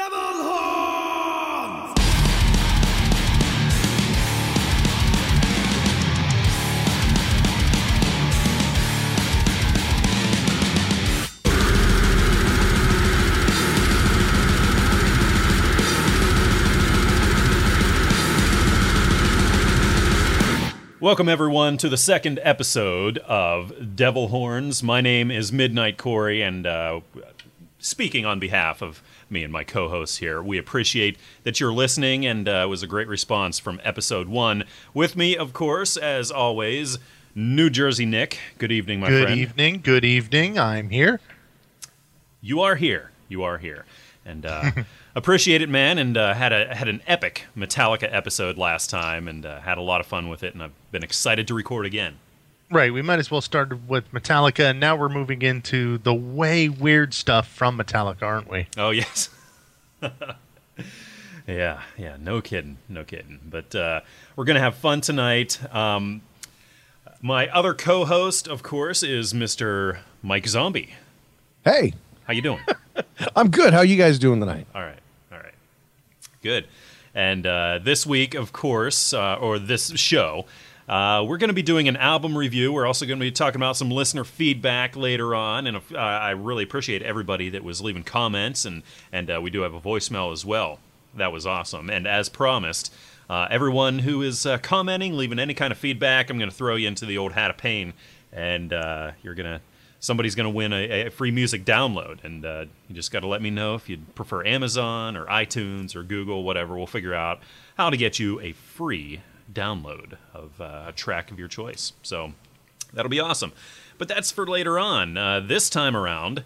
Devil Horns! Welcome, everyone, to the second episode of Devil Horns. My name is Midnight Corey, and uh, speaking on behalf of me and my co hosts here, we appreciate that you're listening, and uh, it was a great response from episode one. With me, of course, as always, New Jersey Nick. Good evening, my Good friend. Good evening. Good evening. I'm here. You are here. You are here, and uh, appreciate it, man. And uh, had a had an epic Metallica episode last time, and uh, had a lot of fun with it. And I've been excited to record again. Right. We might as well start with Metallica, and now we're moving into the way weird stuff from Metallica, aren't we? Oh yes. yeah, yeah, no kidding, no kidding. But uh, we're gonna have fun tonight. Um, my other co-host, of course, is Mr. Mike Zombie. Hey, How you doing? I'm good. How you guys doing tonight? all right, all right, good. And uh, this week, of course, uh, or this show. Uh, we're going to be doing an album review. We're also going to be talking about some listener feedback later on, and uh, I really appreciate everybody that was leaving comments, and and uh, we do have a voicemail as well. That was awesome. And as promised, uh, everyone who is uh, commenting, leaving any kind of feedback, I'm going to throw you into the old hat of pain, and uh, you're gonna somebody's going to win a, a free music download, and uh, you just got to let me know if you'd prefer Amazon or iTunes or Google, whatever. We'll figure out how to get you a free download of uh, a track of your choice. So that'll be awesome. But that's for later on. Uh, this time around,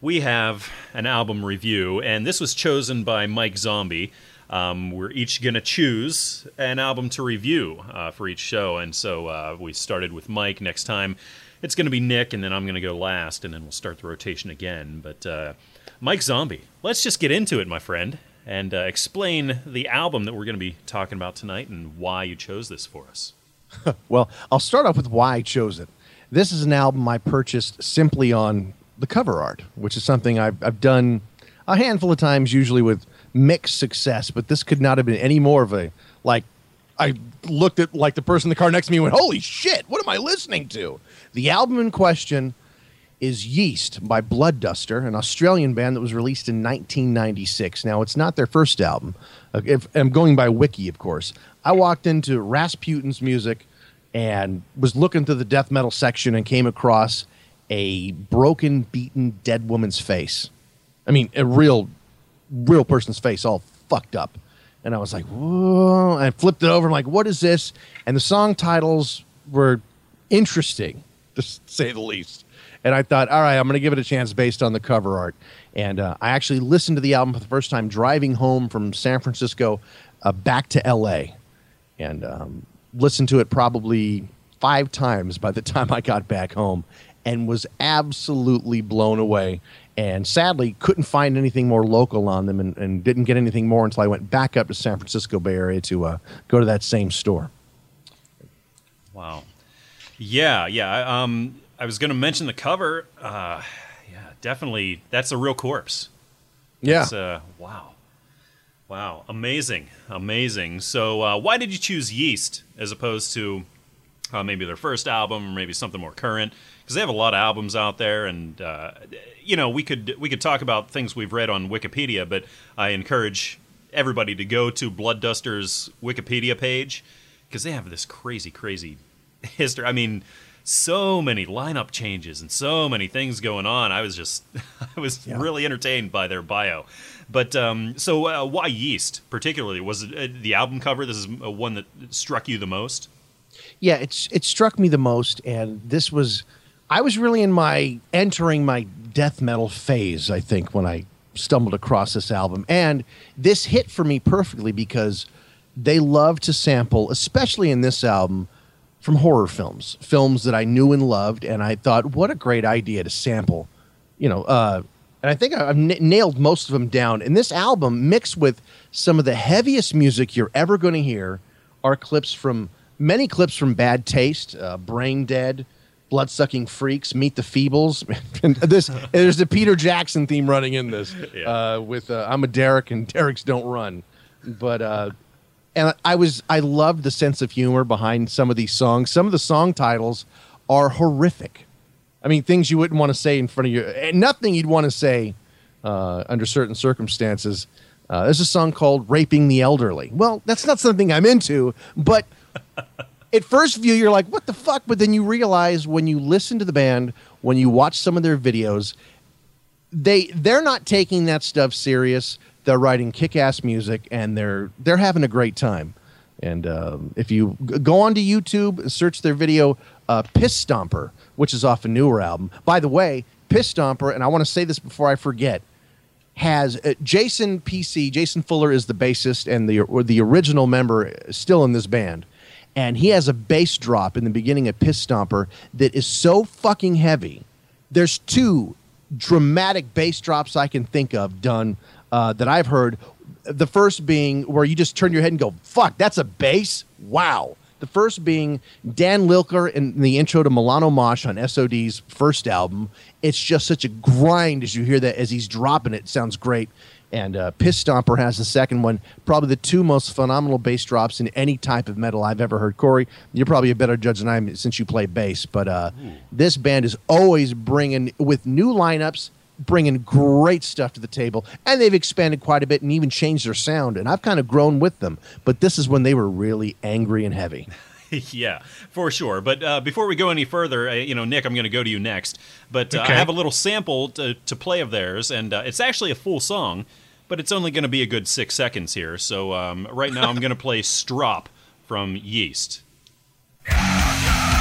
we have an album review, and this was chosen by Mike Zombie. Um, we're each going to choose an album to review uh, for each show, and so uh, we started with Mike. Next time, it's going to be Nick, and then I'm going to go last, and then we'll start the rotation again. But uh, Mike Zombie, let's just get into it, my friend, and uh, explain the album that we're going to be talking about tonight and why you chose this for us. Well, I'll start off with why I chose it. This is an album I purchased simply on the cover art, which is something I've, I've done a handful of times, usually with mixed success. But this could not have been any more of a like. I looked at like the person in the car next to me and went, "Holy shit! What am I listening to?" The album in question is Yeast by Blood Duster, an Australian band that was released in 1996. Now, it's not their first album. Uh, If I'm going by Wiki, of course. I walked into Rasputin's music and was looking through the death metal section and came across a broken, beaten, dead woman's face. I mean, a real, real person's face, all fucked up. And I was like, whoa. And I flipped it over. I'm like, what is this? And the song titles were interesting, to say the least. And I thought, all right, I'm going to give it a chance based on the cover art. And uh, I actually listened to the album for the first time driving home from San Francisco uh, back to LA and um, listened to it probably five times by the time I got back home and was absolutely blown away. And sadly, couldn't find anything more local on them and, and didn't get anything more until I went back up to San Francisco Bay Area to uh, go to that same store. Wow. Yeah, yeah. Um, I was going to mention the cover. Uh, yeah, definitely. That's a real corpse. Yeah. Uh, wow. Wow. Amazing. Amazing. So, uh, why did you choose Yeast as opposed to uh, maybe their first album or maybe something more current? Because they have a lot of albums out there, and uh, you know we could we could talk about things we've read on Wikipedia, but I encourage everybody to go to Blood Duster's Wikipedia page because they have this crazy, crazy history. I mean, so many lineup changes and so many things going on. I was just, I was Yeah. really entertained by their bio. But um, so, uh, why Yeast particularly? Was it uh, the album cover? This is uh, one that struck you the most. Yeah, it's it struck me the most, and this was I was really in my entering my death metal phase. I think when I stumbled across this album, and this hit for me perfectly because they love to sample, especially in this album, from horror films, films that I knew and loved, and I thought, what a great idea to sample, you know. Uh, and I think I've n- nailed most of them down. And this album, mixed with some of the heaviest music you're ever going to hear, are clips from many clips from Bad Taste, uh, Brain Dead, Bloodsucking Freaks, Meet the Feebles. and this there's the Peter Jackson theme running in this Yeah. uh, with uh, I'm a Derek and Derek's Don't Run. But uh, and I was I loved the sense of humor behind some of these songs. Some of the song titles are horrific. I mean, things you wouldn't want to say in front of you, and nothing you'd want to say uh, under certain circumstances. Uh, there's a song called "Raping the Elderly." Well, that's not something I'm into, but at first view, you're like, "What the fuck?" But then you realize when you listen to the band, when you watch some of their videos, they they're not taking that stuff serious. They're writing kick-ass music, and they're they're having a great time. And um, if you g- go onto YouTube, and search their video uh, "Piss Stomper," which is off a newer album. By the way, Piss Stomper, and I want to say this before I forget, has uh, Jason PC. Jason Fuller is the bassist and the or the original member uh, still in this band, and he has a bass drop in the beginning of Piss Stomper that is so fucking heavy. There's two dramatic bass drops I can think of done uh, that I've heard. The first being where you just turn your head and go, "Fuck, that's a bass!" Wow. The first being Dan Lilker in the intro to Milano Mosh on SOD's first album. It's just such a grind as you hear that as he's dropping it. it sounds great. And uh, Piss Stomper has the second one, probably the two most phenomenal bass drops in any type of metal I've ever heard. Corey, you're probably a better judge than I am since you play bass, but uh, this band is always bringing, with new lineups, bringing great stuff to the table. And they've expanded quite a bit and even changed their sound. And I've kind of grown with them. But this is when they were really angry and heavy. yeah, for sure. But uh, before we go any further, uh, you know, Nick, I'm going to go to you next. But uh, Okay. I have a little sample to, to play of theirs, and uh, it's actually a full song, but it's only going to be a good six seconds here. So um, right now, I'm going to play "Strop" from Yeast.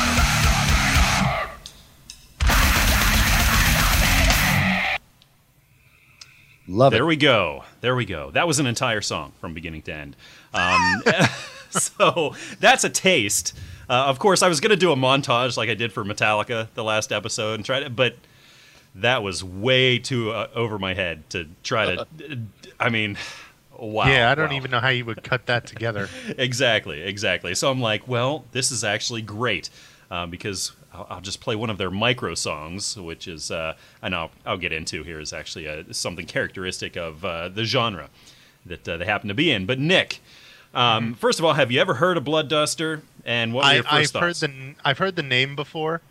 Love There it. we go. There we go. That was an entire song from beginning to end. Um, so that's a taste. Uh, of course, I was going to do a montage like I did for Metallica the last episode and try to, but that was way too uh, over my head to try to. I mean, wow. yeah, I don't wow. even know how you would cut that together. Exactly, exactly. So I'm like, well, this is actually great uh, because I'll, I'll just play one of their micro songs, which is, uh, and I'll, I'll get into here, is actually uh something characteristic of uh, the genre that uh, they happen to be in. But Nick, um, first of all, have you ever heard of Blood Duster? And what were I, your 1st I've heard the I've heard the name before,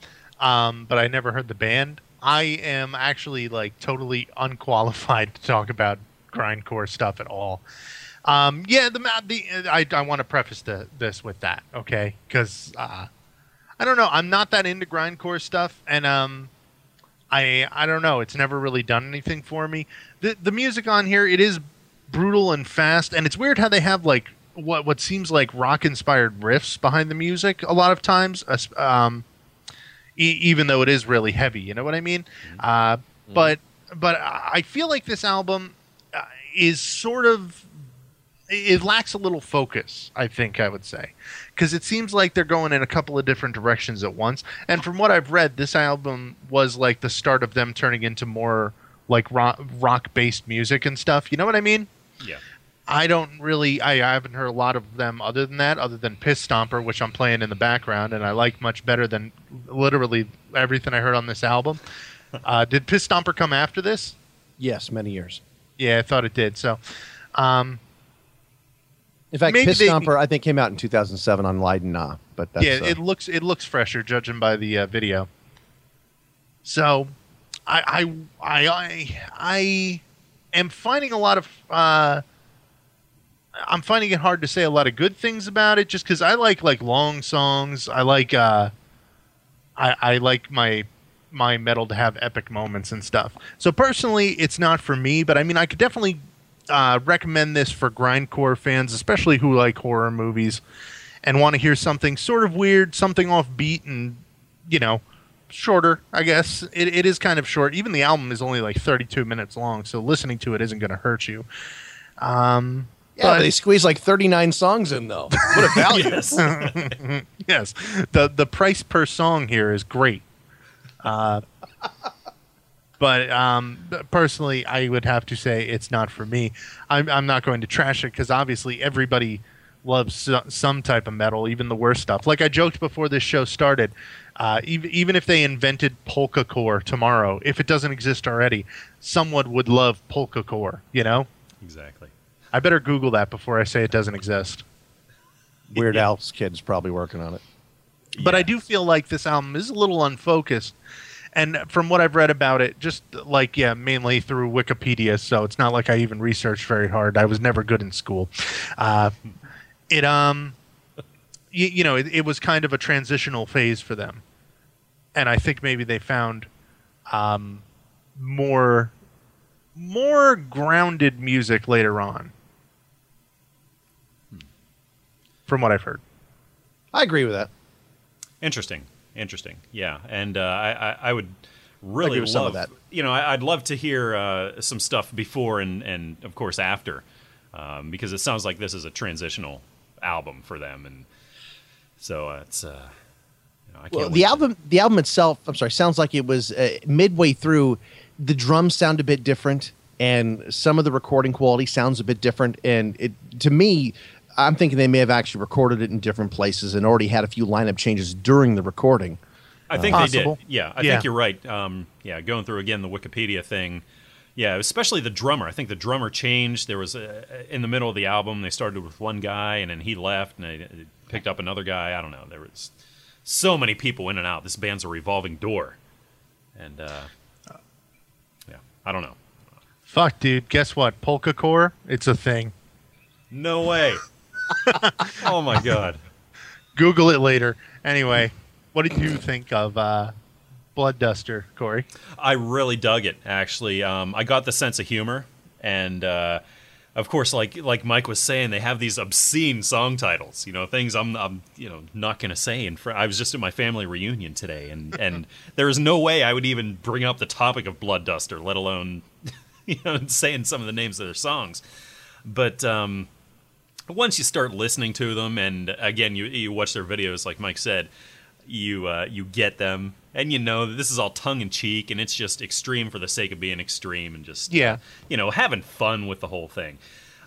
um, but I never heard the band. I am actually like totally unqualified to talk about grindcore stuff at all. Um, yeah, the the I, I want to preface the, this with that, okay? Because uh, I don't know, I'm not that into grindcore stuff, and um, I I don't know, it's never really done anything for me. The the music on here it is brutal and fast, and it's weird how they have like what what seems like rock inspired riffs behind the music a lot of times. Um, e- even though it is really heavy, you know what I mean? Uh, but but I feel like this album uh, is sort of it lacks a little focus. I think I would say because it seems like they're going in a couple of different directions at once. And from what I've read, this album was like the start of them turning into more like rock based music and stuff. You know what I mean? yeah. I don't really. I, I haven't heard a lot of them other than that, other than Piss Stomper, which I'm playing in the background, and I like much better than literally everything I heard on this album. Uh, did Piss Stomper come after this? Yes, many years. Yeah, I thought it did. So, um, In fact, Maybe Piss they- Stomper, I think, came out in 2007 on Leiden Na. But that's, yeah, uh, it looks it looks fresher, judging by the uh, video. So, I I I I, I am finding a lot of. Uh, I'm finding it hard to say a lot of good things about it, just because I like like long songs. I like uh, I I like my my metal to have epic moments and stuff. So personally, it's not for me, but I mean, I could definitely uh, recommend this for grindcore fans, especially who like horror movies and want to hear something sort of weird, something offbeat, and you know, shorter. I guess it, it is kind of short. Even the album is only like 32 minutes long, so listening to it isn't going to hurt you. Um, yeah, but they squeeze like 39 songs in, though. What a value. Yes. yes, the the price per song here is great. Uh, but um, personally, I would have to say it's not for me. I'm, I'm not going to trash it because obviously everybody loves so, some type of metal, even the worst stuff. Like I joked before this show started, uh, even, even if they invented polka core tomorrow, if it doesn't exist already, someone would love polka core. You know, Exactly. I better Google that before I say it doesn't exist. Weird Al's kid's probably working on it. But I do feel like this album is a little unfocused. And from what I've read about it, just like, yeah, mainly through Wikipedia, so it's not like I even researched very hard. I was never good in school. Uh, it, um, you, you know, it, it was kind of a transitional phase for them. And I think maybe they found um, more more grounded music later on. From what I've heard. I agree with that. Interesting, interesting. Yeah, and uh, I, I, I would really with some love of that. You know, I, I'd love to hear uh, some stuff before and and of course after, um, because it sounds like this is a transitional album for them, and so uh, it's. Uh, you know, I can't Well, the to- album, the album itself, I'm sorry, sounds like it was uh, midway through. The drums sound a bit different, and some of the recording quality sounds a bit different. And it, to me, I'm thinking they may have actually recorded it in different places and already had a few lineup changes during the recording. I think Possible. they did. Yeah, I Yeah. think you're right. Um, yeah, going through again the Wikipedia thing. Yeah, especially the drummer. I think the drummer changed. There was a, in the middle of the album. They started with one guy, and then he left, and they they picked up another guy. I don't know. There was so many people in and out. This band's a revolving door, and uh, yeah, I don't know. Fuck, dude. Guess what? Polka core? It's a thing. No way. oh my god. Google it later. Anyway, what did you think of uh, Blood Duster, Corey? I really dug it. Actually, um, I got the sense of humor, and uh, of course, like like Mike was saying, they have these obscene song titles. You know, things I'm, I'm you know not going to say. And fr- I was just at my family reunion today, and and there is no way I would even bring up the topic of Blood Duster, let alone you know saying some of the names of their songs. But um, once you start listening to them, and again, you you watch their videos, like Mike said, you uh, you get them, and you know that this is all tongue in cheek, and it's just extreme for the sake of being extreme, and just Yeah. you know having fun with the whole thing.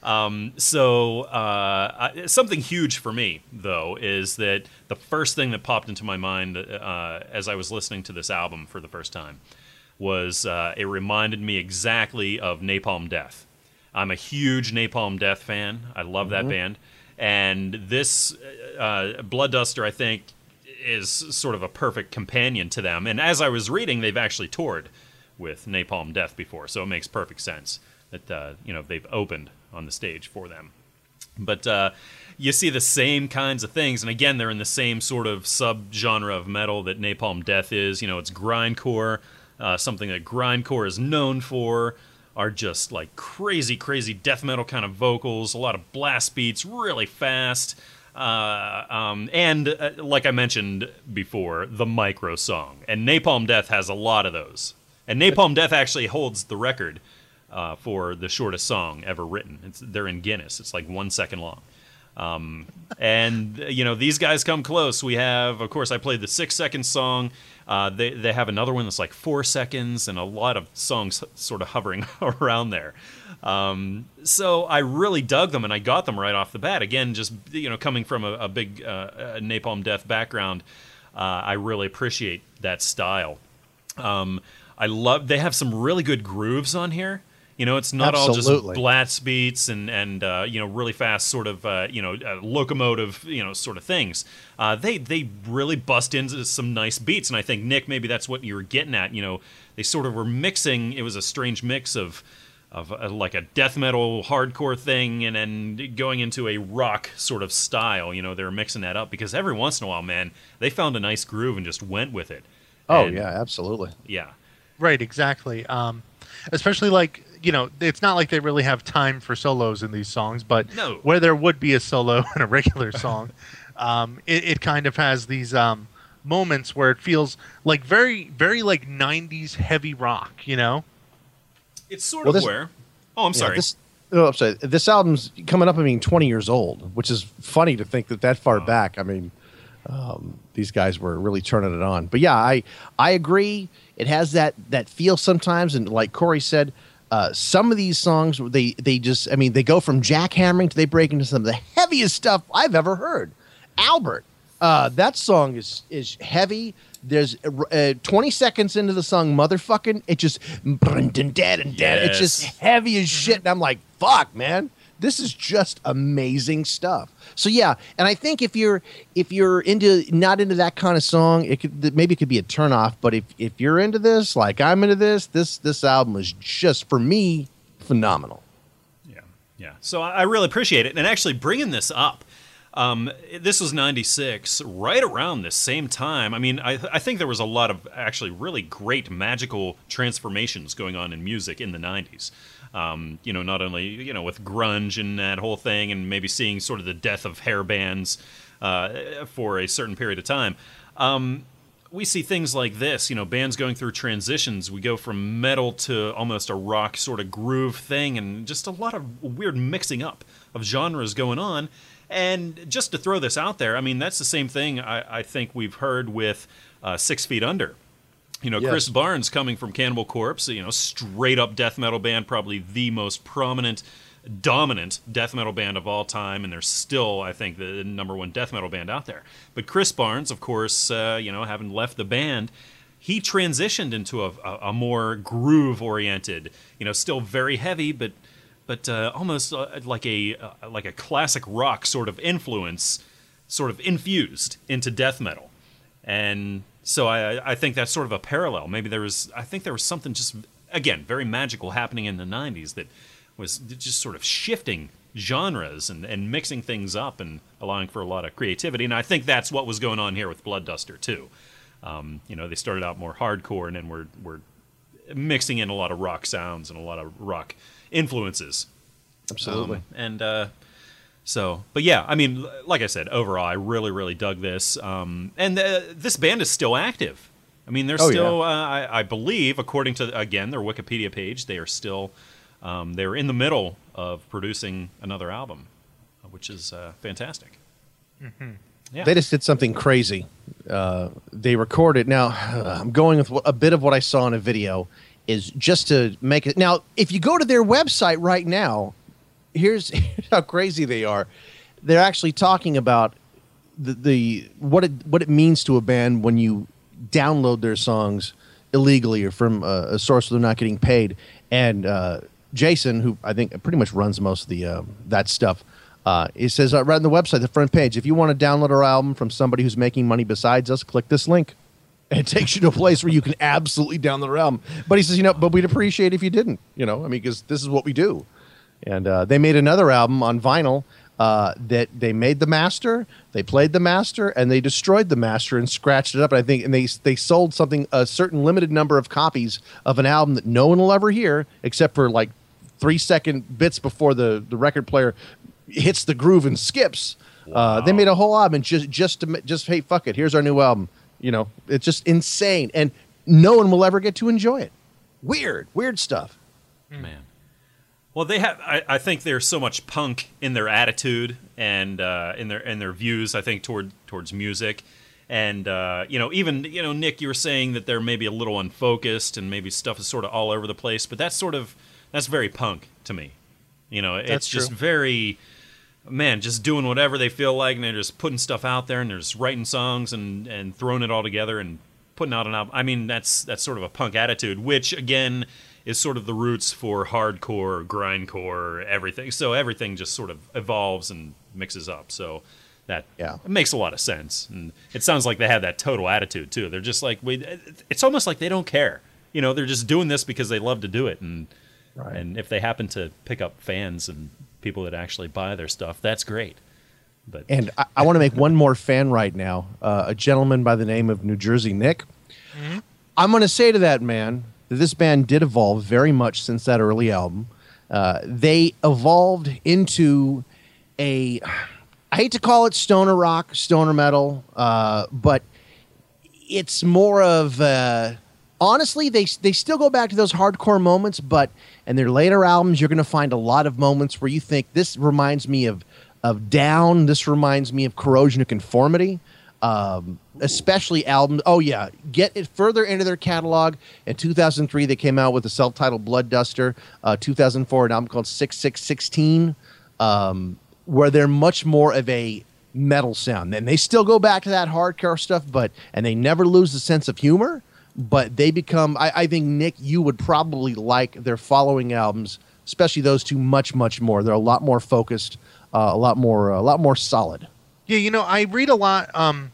Um, so uh, I, something huge for me though is that the first thing that popped into my mind uh, as I was listening to this album for the first time was uh, it reminded me exactly of Napalm Death. I'm a huge Napalm Death fan. I love that band, and this uh, Blood Duster, I think, is sort of a perfect companion to them. And as I was reading, they've actually toured with Napalm Death before, so it makes perfect sense that uh, you know they've opened on the stage for them. But uh, you see the same kinds of things, and again, they're in the same sort of subgenre of metal that Napalm Death is. You know, it's grindcore, uh, something that grindcore is known for. Are just like crazy, crazy death metal kind of vocals, a lot of blast beats, really fast, uh, um, and uh, like I mentioned before, the micro song. And Napalm Death has a lot of those. And Napalm Death actually holds the record uh, for the shortest song ever written. It's, they're in Guinness. It's like one second long. Um, and you know these guys come close. We have, of course, I played the six second song. Uh, they they have another one that's like four seconds, and a lot of songs sort of hovering around there. Um, so I really dug them, and I got them right off the bat. Again, just you know, coming from a, a big uh, Napalm Death background, uh, I really appreciate that style. Um, I love. They have some really good grooves on here. You know, it's not all just blast beats and and uh, you know really fast sort of uh, you know uh, locomotive you know sort of things. Uh, they they really bust into some nice beats, and I think Nick maybe that's what you were getting at. You know, they sort of were mixing. It was a strange mix of of uh like a death metal hardcore thing, and then going into a rock sort of style. You know, they were mixing that up because every once in a while, man, they found a nice groove and just went with it. Oh And- yeah, absolutely. yeah. Right, exactly. Um, especially like you know, it's not like they really have time for solos in these songs, but No. where there would be a solo in a regular song, um, it, it kind of has these um, moments where it feels like very, very like '90s heavy rock. You know? It's sort Well, of this- where. Oh, I'm Yeah, sorry. this, oh, I'm sorry. This album's coming up. I mean, 20 years old, which is funny to think that that far Oh. back. I mean, um, these guys were really turning it on. But yeah, I I agree. It has that that feel sometimes, and like Corey said, Uh, some of these songs, they they just, I mean, they go from jackhammering to they break into some of the heaviest stuff I've ever heard. Albert, uh, that song is is heavy. There's uh, 20 seconds into the song, motherfucking, it just, it's just heavy as shit. And I'm like, fuck, man, this is just amazing stuff. So yeah, and I think if you're if you're into not into that kind of song, it could maybe it could be a turnoff. But if if you're into this, like I'm into this, this this album is just for me phenomenal. Yeah, yeah. So I really appreciate it, and actually bringing this up. Um, this was '96, right around the same time. I mean, I, I think there was a lot of actually really great magical transformations going on in music in the '90s. Um, you know, not only you know with grunge and that whole thing, and maybe seeing sort of the death of hair bands uh, for a certain period of time. Um, we see things like this, you know, bands going through transitions. We go from metal to almost a rock sort of groove thing, and just a lot of weird mixing up of genres going on. And just to throw this out there, I mean, that's the same thing I, I think we've heard with uh, Six Feet Under. You know, Yes. Chris Barnes coming from Cannibal Corpse, you know, straight up death metal band, probably the most prominent, dominant death metal band of all time, and they're still, I think, the number one death metal band out there. But Chris Barnes, of course, uh, you know, having left the band, he transitioned into a, a, a more groove oriented, you know, still very heavy, but but uh, almost uh, like a uh, like a classic rock sort of influence, sort of infused into death metal, and so I I think that's sort of a parallel. Maybe there was I think there was something just again very magical happening in the '90s that was just sort of shifting genres and, and mixing things up and allowing for a lot of creativity. And I think that's what was going on here with Blood Duster too. Um, you know, they started out more hardcore and then we're we're mixing in a lot of rock sounds and a lot of rock influences. Absolutely. Um, and uh, so, but yeah, I mean, like I said, overall, I really, really dug this. Um, and uh, this band is still active. I mean, they're Oh, still, uh, I, I believe, according to again their Wikipedia page, they are still, um, they're in the middle of producing another album, uh, which is uh, fantastic. Yeah. They just did something crazy. Uh, they recorded. Now, I'm going with a bit of what I saw in a video. Is just to make it. Now, if you go to their website right now, here's, how crazy they are. They're actually talking about the, the what it what it means to a band when you download their songs illegally or from a, a source where they're not getting paid. And uh, Jason, who I think pretty much runs most of the uh, that stuff, uh, he says uh, right on the website, the front page, if you want to download our album from somebody who's making money besides us, click this link. It takes you to a place where you can absolutely download our album. But he says, you know, but we'd appreciate if you didn't. You know, I mean, because this is what we do. And uh, they made another album on vinyl uh, that they made the master, they played the master, and they destroyed the master and scratched it up. And I think, and they they sold something a certain limited number of copies of an album that no one will ever hear, except for like three second bits before the the record player hits the groove and skips. Uh, they made a whole album just just to just hey fuck it, here's our new album. You know, it's just insane, and no one will ever get to enjoy it. Weird, weird stuff. Man. Well, they have. I, I think there's so much punk in their attitude and uh, in their in their views. I think toward towards music, and uh, you know, even you know, Nick, you were saying that they're maybe a little unfocused and maybe stuff is sort of all over the place. But that's sort of that's very punk to me. You know, it's That's just true. very man, just doing whatever they feel like, and they're just putting stuff out there, and they're just writing songs and and throwing it all together and putting out an album. I mean, that's that's sort of a punk attitude, which again is sort of the roots for hardcore, grindcore, everything. So everything just sort of evolves and mixes up. So that Yeah. makes a lot of sense, and it sounds like they have that total attitude too. They're just like we. It's almost like they don't care. You know, they're just doing this because they love to do it, and Right. and if they happen to pick up fans and people that actually buy their stuff, that's great. But And I, I want to make one more fan right now. Uh, a gentleman by the name of New Jersey Nick. I'm going to say to that man that this band did evolve very much since that early album. Uh, they evolved into a, I hate to call it stoner rock, stoner metal, uh, but it's more of uh, honestly they they still go back to those hardcore moments but in their later albums you're going to find a lot of moments where you think this reminds me of of down this reminds me of corrosion of conformity um, especially albums. Oh yeah, get it further into their catalog. In 2003, they came out with a self-titled Blood Duster. Uh, 2004, an album called Six Six Sixteen, um, where they're much more of a metal sound. And they still go back to that hardcore stuff, but and they never lose the sense of humor. But they become. I, I think Nick, you would probably like their following albums, especially those two, much much more. They're a lot more focused, uh, a lot more a lot more solid. Yeah, you know, I read a lot. Um,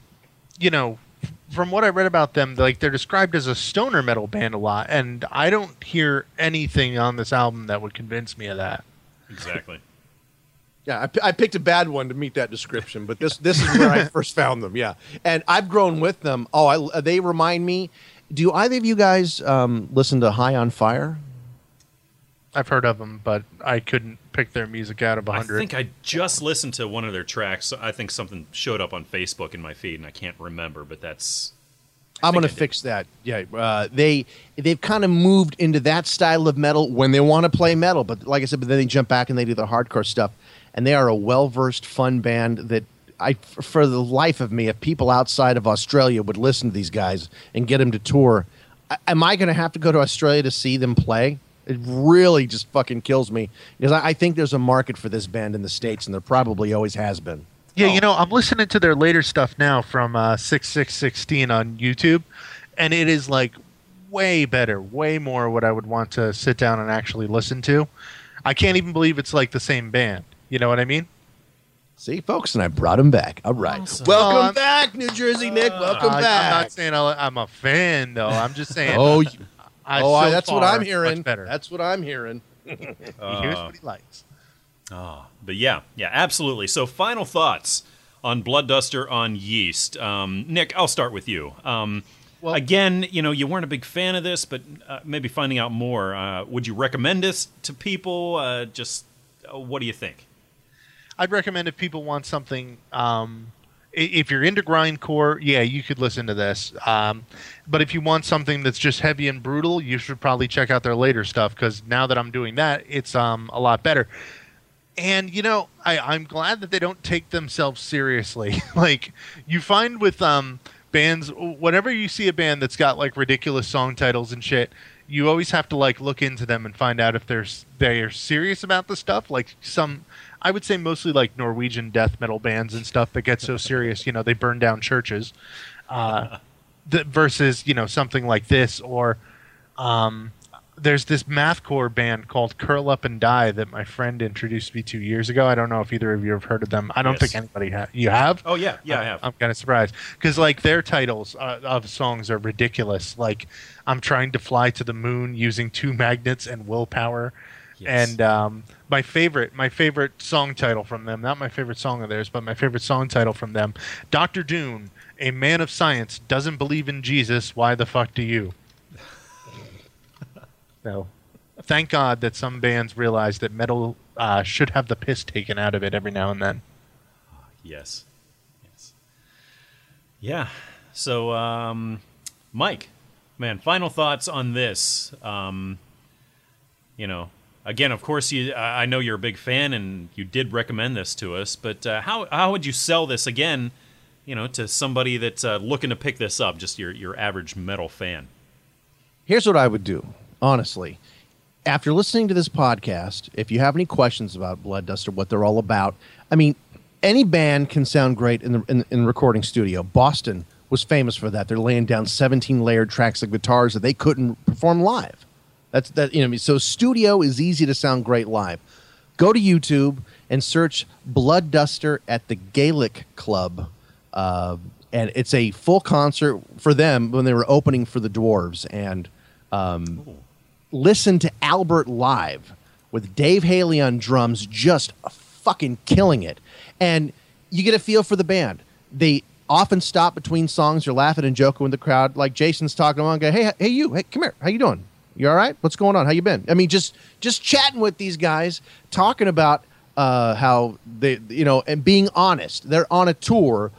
you know, from what I read about them, like they're described as a stoner metal band a lot, and I don't hear anything on this album that would convince me of that. Exactly. Yeah, I, p- I picked a bad one to meet that description, but this this is where I first found them. Yeah, and I've grown with them. Oh, I, they remind me. Do either of you guys um, listen to High on Fire? I've heard of them, but I couldn't pick their music out of a I hundred. think I just listened to one of their tracks. I think something showed up on Facebook in my feed, and I can't remember. But that's I'm gonna fix that. Yeah, uh, they they've kind of moved into that style of metal when they want to play metal, but like I said, but then they jump back and they do the hardcore stuff, and they are a well versed, fun band that I, for the life of me, if people outside of Australia would listen to these guys and get them to tour, am I going to have to go to Australia to see them play? It really just fucking kills me because I, I think there's a market for this band in the states, and there probably always has been. Yeah, you know, I'm listening to their later stuff now from uh, 6616 on YouTube, and it is like way better, way more what I would want to sit down and actually listen to. I can't even believe it's like the same band. You know what I mean? See, folks, and I brought him back. All right, Awesome. welcome Oh, back, New Jersey Nick. Welcome I, back. I'm not saying I- I'm a fan, though. I'm just saying. Oh, you- I, oh, I- so that's what I'm hearing. Better. That's what I'm hearing. he hears what he likes. But yeah, yeah, absolutely. So, final thoughts on Blood Duster on Yeast. Um, Nick, I'll start with you. Um, Well- again, you know, you weren't a big fan of this, but uh, maybe finding out more. Uh, would you recommend this to people? Uh, just uh, what do you think? I'd recommend if people want something. Um, i- if you're into grindcore, yeah, you could listen to this. Um, but if you want something that's just heavy and brutal, you should probably check out their later stuff because now that I'm doing that, it's um, a lot better. And you know, I, I'm glad that they don't take themselves seriously. like you find with um, bands, whenever you see a band that's got like ridiculous song titles and shit, you always have to like look into them and find out if they're they are serious about the stuff. Like some, I would say mostly like Norwegian death metal bands and stuff that get so serious, you know, they burn down churches. Uh, the, versus you know something like this or um, there's this mathcore band called Curl Up and Die that my friend introduced me to years ago. I don't know if either of you have heard of them. I don't Yes. think anybody ha- you have. Oh yeah, yeah, I have. I'm kind of surprised because like their titles uh, of songs are ridiculous. Like I'm trying to fly to the moon using two magnets and willpower. Yes. And um, my favorite, my favorite song title from them, not my favorite song of theirs, but my favorite song title from them, Doctor Doom, a man of science, doesn't believe in Jesus. Why the fuck do you? so, thank God that some bands realize that metal uh, should have the piss taken out of it every now and then. Yes. Yes. Yeah. So, um, Mike, man, final thoughts on this. Um, you know, again, of course, you. I know you're a big fan, and you did recommend this to us. But uh, how how would you sell this again? You know, to somebody that's uh, looking to pick this up, just your your average metal fan. Here's what I would do, honestly. After listening to this podcast, if you have any questions about Blood Dust or what they're all about, I mean, any band can sound great in the in, in recording studio. Boston was famous for that. They're laying down 17 layered tracks of guitars that they couldn't perform live. That's that you know. So studio is easy to sound great live. Go to YouTube and search Blood Duster at the Gaelic Club, uh, and it's a full concert for them when they were opening for the Dwarves. And um, listen to Albert live with Dave Haley on drums, just fucking killing it. And you get a feel for the band. They often stop between songs. You're laughing and joking with the crowd. Like Jason's talking along, go, hey, hey, you, hey, come here. How you doing? You all right? What's going on? How you been? I mean, just just chatting with these guys, talking about uh, how they, you know, and being honest. They're on a tour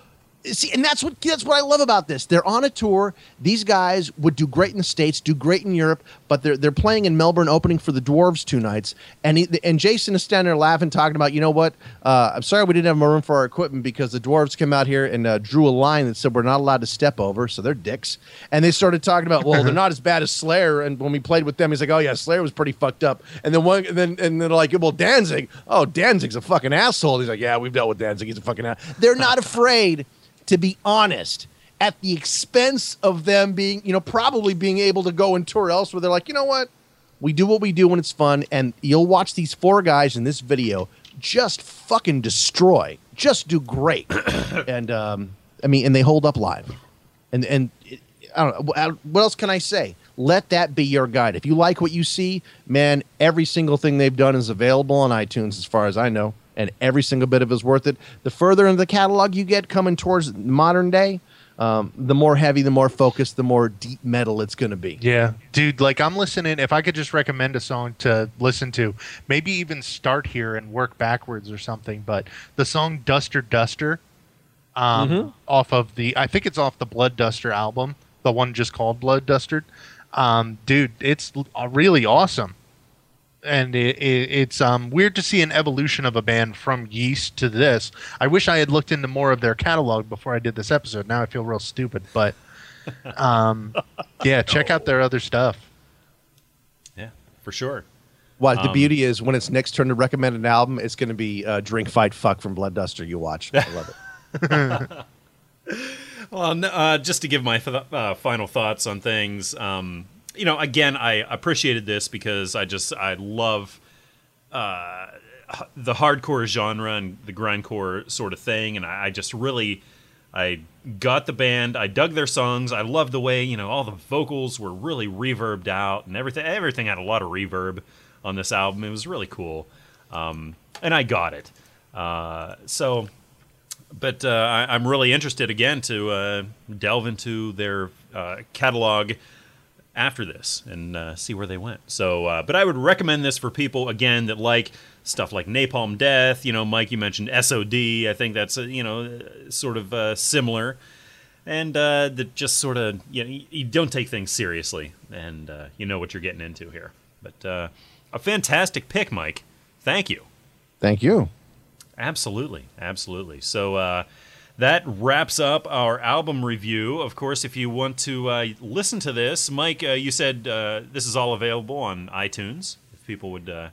See, and that's what that's what I love about this. They're on a tour. These guys would do great in the states, do great in Europe, but they're they're playing in Melbourne, opening for the Dwarves two nights. And he, and Jason is standing there laughing, talking about, you know what? Uh, I'm sorry we didn't have more room for our equipment because the Dwarves came out here and uh, drew a line that said we're not allowed to step over, so they're dicks. And they started talking about, well, they're not as bad as Slayer. And when we played with them, he's like, oh yeah, Slayer was pretty fucked up. And then one, and then and they're like, well, Danzig, oh Danzig's a fucking asshole. He's like, yeah, we've dealt with Danzig. He's a fucking. Ass. They're not afraid to be honest at the expense of them being, you know, probably being able to go and tour elsewhere. They're like, you know what? We do what we do when it's fun, and you'll watch these four guys in this video just fucking destroy, just do great, and um, I mean, and they hold up live, and and it, I don't know what else can I say. Let that be your guide. If you like what you see, man, every single thing they've done is available on iTunes, as far as I know and every single bit of it is worth it. The further into the catalog you get coming towards modern day, um, the more heavy, the more focused, the more deep metal it's going to be. Yeah, dude. Like I'm listening. If I could just recommend a song to listen to, maybe even start here and work backwards or something. But the song "Duster Duster," um, mm-hmm. off of the, I think it's off the Blood Duster album, the one just called Blood Duster. Um, dude, it's really awesome and it, it, it's um, weird to see an evolution of a band from Yeast to this. I wish I had looked into more of their catalog before I did this episode. Now I feel real stupid, but um, yeah, check out their other stuff. Yeah, for sure. What the um, beauty is when it's Nick's turn to recommend an album, it's going to be uh, "Drink, Fight, Fuck" from Blood Duster. You watch, I love it. well, uh, just to give my th- uh, final thoughts on things. Um, you know, again, I appreciated this because I just I love uh, the hardcore genre and the grindcore sort of thing, and I, I just really I got the band. I dug their songs. I loved the way you know all the vocals were really reverbed out and everything. Everything had a lot of reverb on this album. It was really cool, um, and I got it. Uh, so, but uh, I, am really interested again to uh, delve into their uh, catalog after this and uh, see where they went. So, uh, but I would recommend this for people again that like stuff like Napalm Death. You know, Mike, you mentioned SOD. I think that's uh, you know sort of uh, similar, and uh, that just sort of you know you don't take things seriously, and uh, you know what you're getting into here. But a fantastic pick, Mike. Thank you. Thank you. Absolutely, absolutely. So that wraps up our album review. Of course, if you want to uh, listen to this, Mike, uh, you said uh, this is all available on iTunes. If people would uh,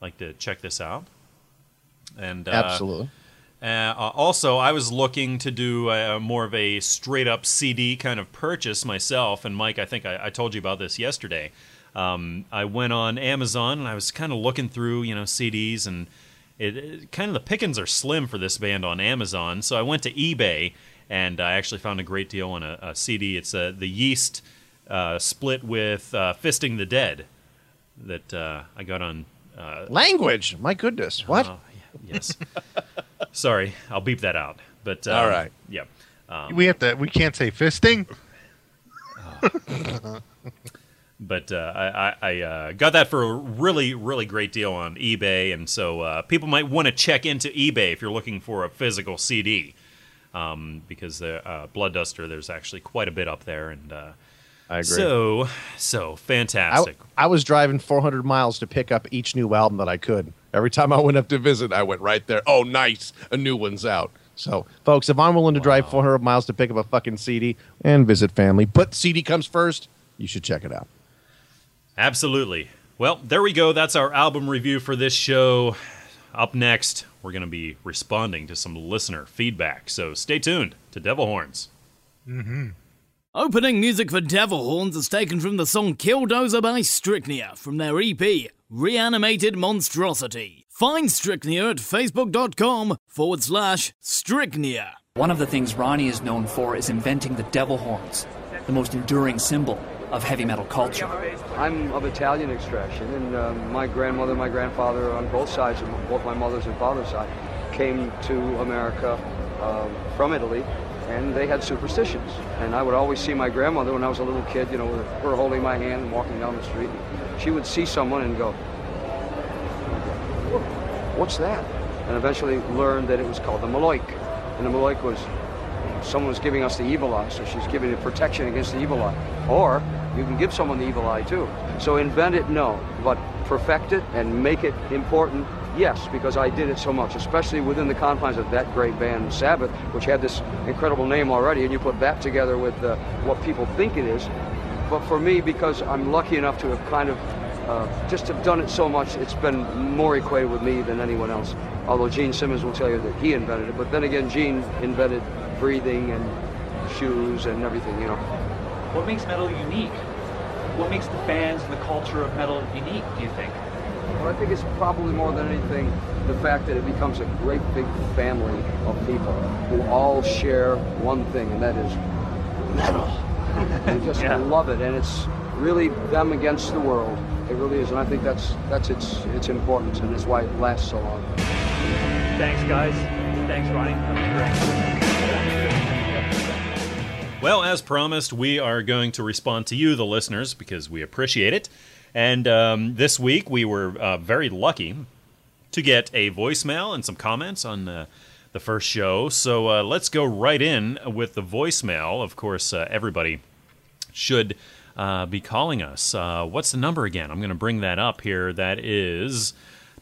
like to check this out, and uh, absolutely. Uh, also, I was looking to do more of a straight up CD kind of purchase myself. And Mike, I think I, I told you about this yesterday. Um, I went on Amazon and I was kind of looking through, you know, CDs and it, it, kind of the pickings are slim for this band on Amazon. So I went to eBay and I actually found a great deal on a, a CD. It's uh, the Yeast uh, split with uh, Fisting the Dead that uh, I got on. Uh, Language, my goodness, what? Uh, yes. Sorry, I'll beep that out. But um, all right, yeah. Um, we have to. We can't say fisting. but uh, I, I uh, got that for a really, really great deal on eBay, and so uh, people might want to check into eBay if you're looking for a physical CD, um, because the uh, Blood Duster there's actually quite a bit up there, and uh, I agree. So, so fantastic. I, I, was driving 400 miles to pick up each new album that I could. Every time I went up to visit, I went right there. Oh, nice, a new one's out. So, folks, if I'm willing to wow. drive 400 miles to pick up a fucking CD and visit family, but CD comes first, you should check it out. Absolutely. Well, there we go. That's our album review for this show. Up next, we're going to be responding to some listener feedback. So stay tuned to Devil Horns. Mm-hmm. Opening music for Devil Horns is taken from the song Killdozer by Strychnia from their EP, Reanimated Monstrosity. Find Strychnia at facebook.com forward slash Strychnia. One of the things Ronnie is known for is inventing the devil horns, the most enduring symbol of heavy metal culture. I'm of Italian extraction, and uh, my grandmother and my grandfather, on both sides of both my mother's and father's side, came to America uh, from Italy, and they had superstitions. And I would always see my grandmother when I was a little kid, you know, with her holding my hand and walking down the street. She would see someone and go, "What's that?" And eventually learned that it was called the Maloik, and the Maloik was someone's giving us the evil eye, so she's giving it protection against the evil eye. Or you can give someone the evil eye too. So invent it, no, but perfect it and make it important, yes, because I did it so much, especially within the confines of that great band, Sabbath, which had this incredible name already, and you put that together with uh, what people think it is. But for me, because I'm lucky enough to have kind of uh, just have done it so much, it's been more equated with me than anyone else. Although Gene Simmons will tell you that he invented it, but then again, Gene invented breathing and shoes and everything, you know. What makes metal unique? What makes the bands and the culture of metal unique, do you think? Well, I think it's probably more than anything the fact that it becomes a great big family of people who all share one thing, and that is metal. they just Yeah. love it, and it's really them against the world. It really is, and I think that's that's its its importance, and it's why it lasts so long. Thanks, guys. Thanks, Ronnie. That was great. Well, as promised, we are going to respond to you, the listeners, because we appreciate it. And um, this week, we were uh, very lucky to get a voicemail and some comments on uh, the first show. So uh, let's go right in with the voicemail. Of course, uh, everybody should uh, be calling us. What's the number again? I'm going to bring that up here. That is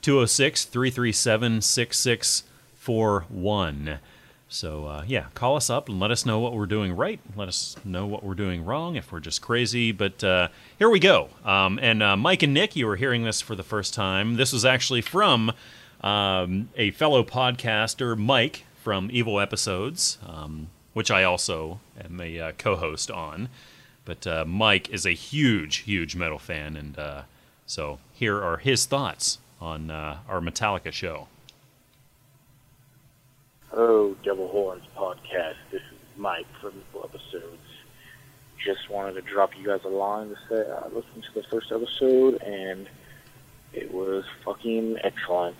206 337 6641. So, uh, yeah, call us up and let us know what we're doing right. Let us know what we're doing wrong if we're just crazy. But uh, here we go. Um, and uh, Mike and Nick, you were hearing this for the first time. This was actually from um, a fellow podcaster, Mike from Evil Episodes, um, which I also am a uh, co host on. But uh, Mike is a huge, huge metal fan. And uh, so here are his thoughts on our Metallica show. Hello, Devil Horns podcast. This is Mike from Evil Episodes. Just wanted to drop you guys a line to say I listened to the first episode and it was fucking excellent.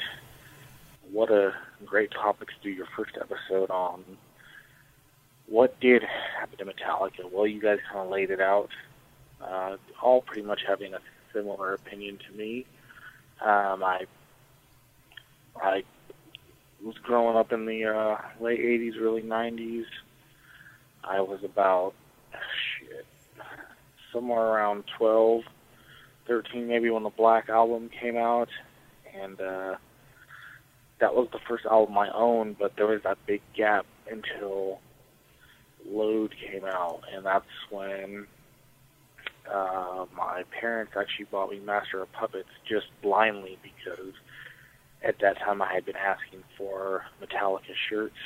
What a great topic to do your first episode on. What did happen to Metallica? Well, you guys kind of laid it out. Uh, all pretty much having a similar opinion to me. Um, I I was growing up in the uh, late 80s, early 90s. I was about, shit, somewhere around 12, 13 maybe when the Black Album came out. And uh, that was the first album I owned, but there was that big gap until Load came out. And that's when uh, my parents actually bought me Master of Puppets just blindly because at that time I had been asking for Metallica shirts.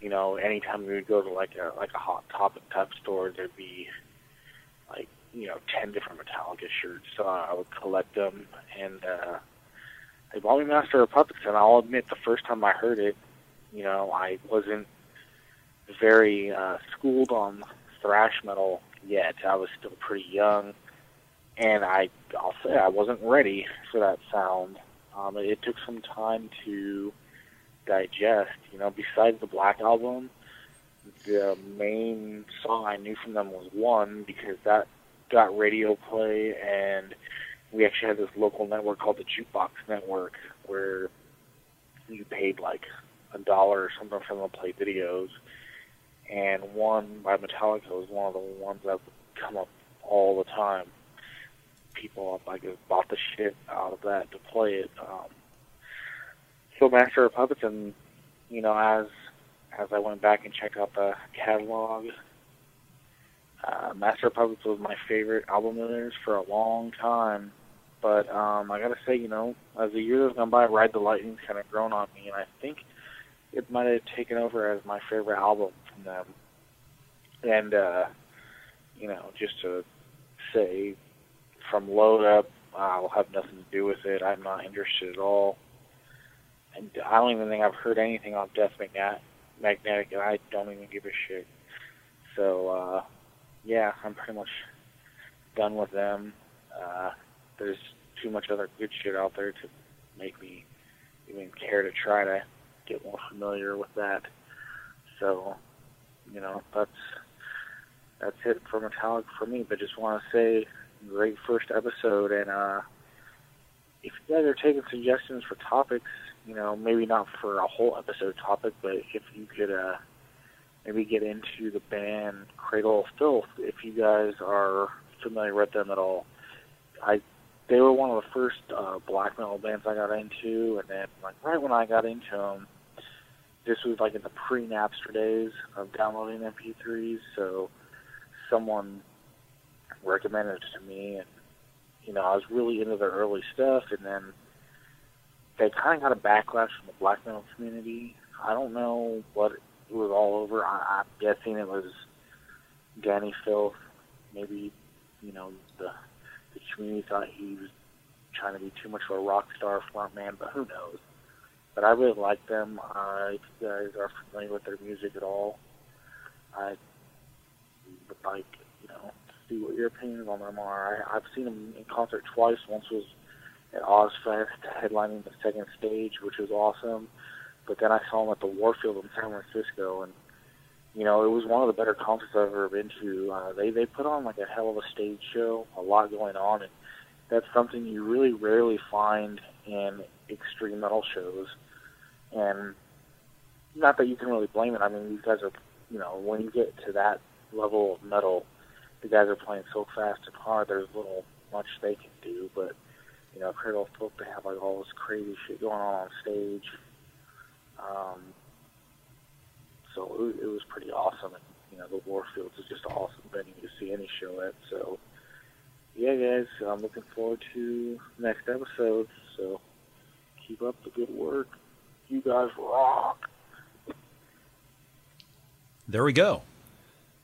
You know, anytime we would go to like a like a hot topic type store, there'd be like you know ten different Metallica shirts. So I would collect them, and uh, they bought me Master of Puppets. And I'll admit, the first time I heard it, you know, I wasn't very uh, schooled on thrash metal yet. I was still pretty young, and I I'll say I wasn't ready for that sound. Um, it took some time to digest. You know, besides the Black Album, the main song I knew from them was One because that got radio play, and we actually had this local network called the Jukebox Network where you paid like a dollar or something for them to play videos. And One by Metallica was one of the ones that would come up all the time people up like bought the shit out of that to play it. Um, so Master of Puppets, and you know, as as I went back and checked out the catalog, uh, Master of Puppets was my favorite album of theirs for a long time. But um, I gotta say, you know, as the years have gone by, Ride the Lightning's kind of grown on me, and I think it might have taken over as my favorite album from them. And uh, you know, just to say from load up. I'll have nothing to do with it. I'm not interested at all. And I don't even think I've heard anything on Death Magnet- Magnetic, and I don't even give a shit. So, uh, yeah, I'm pretty much done with them. Uh, there's too much other good shit out there to make me even care to try to get more familiar with that. So, you know, that's that's it for Metallica for me. But just want to say great first episode and uh if you guys are taking suggestions for topics you know maybe not for a whole episode topic but if you could uh maybe get into the band Cradle of Filth if you guys are familiar with them at all. I they were one of the first uh, black metal bands I got into, and then like right when I got into them, this was like in the pre-Napster days of downloading MP3s. So someone recommended it to me, and you know I was really into their early stuff, and then they kind of got a backlash from the black metal community. I don't know what it was all over. I, I'm guessing it was Dani Filth. Maybe you know the the community thought he was trying to be too much of a rock star front man, but who knows? But I really like them. Uh, if you guys are familiar with their music at all, I would like see what your opinions on them are. I, I've seen them in concert twice. Once was at Ozzfest, headlining the second stage, which was awesome. But then I saw them at the Warfield in San Francisco, and you know it was one of the better concerts I've ever been to. Uh, they they put on like a hell of a stage show, a lot going on, and that's something you really rarely find in extreme metal shows. And not that you can really blame it. I mean, these guys are, you know, when you get to that level of metal, the guys are playing so fast and hard. There's little much they can do, but you know, Cradle of Filth, they have like all this crazy shit going on on stage. Um, so it, was- it was pretty awesome. And, you know, the Warfields is just an awesome venue to see any show at. So, yeah, guys, I'm looking forward to next episode. So, keep up the good work. You guys rock. There we go.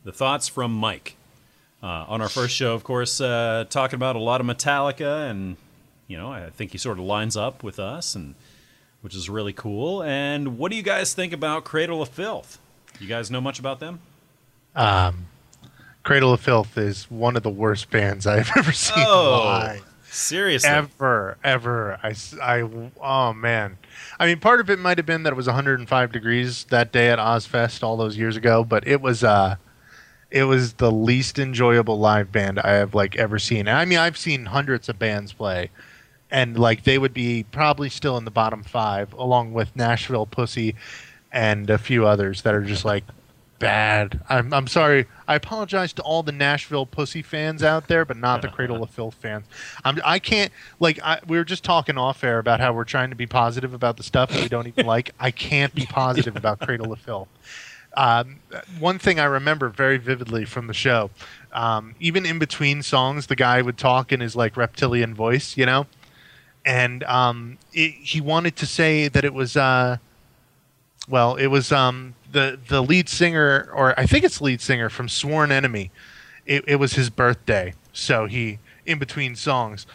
The thoughts from Mike. Uh, on our first show, of course, uh, talking about a lot of Metallica, and you know, I think he sort of lines up with us, and which is really cool. And what do you guys think about Cradle of Filth? You guys know much about them? Um, Cradle of Filth is one of the worst bands I've ever seen Oh, live. seriously? Ever, ever. I, I, oh man. I mean, part of it might have been that it was 105 degrees that day at Ozzfest all those years ago, but it was, uh, it was the least enjoyable live band I have like ever seen. I mean, I've seen hundreds of bands play, and like they would be probably still in the bottom five, along with Nashville Pussy, and a few others that are just like bad. I'm I'm sorry. I apologize to all the Nashville Pussy fans out there, but not the Cradle of Filth fans. I'm I can't like I, we were just talking off air about how we're trying to be positive about the stuff that we don't even like. I can't be positive about Cradle of Filth. Um, one thing I remember very vividly from the show, um, even in between songs, the guy would talk in his like reptilian voice, you know, and um, it, he wanted to say that it was, uh, well, it was um, the the lead singer, or I think it's lead singer from Sworn Enemy. It, it was his birthday, so he in between songs.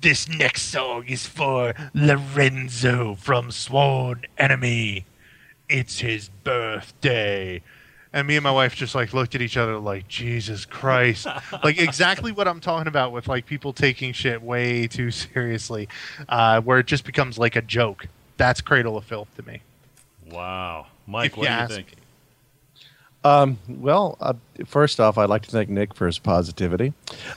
This next song is for Lorenzo from Sworn Enemy it's his birthday. And me and my wife just like looked at each other like Jesus Christ. like exactly what I'm talking about with like people taking shit way too seriously, uh, where it just becomes like a joke. That's Cradle of Filth to me. Wow, Mike, If what you do you ask think? Um, well, uh, first off, I'd like to thank Nick for his positivity.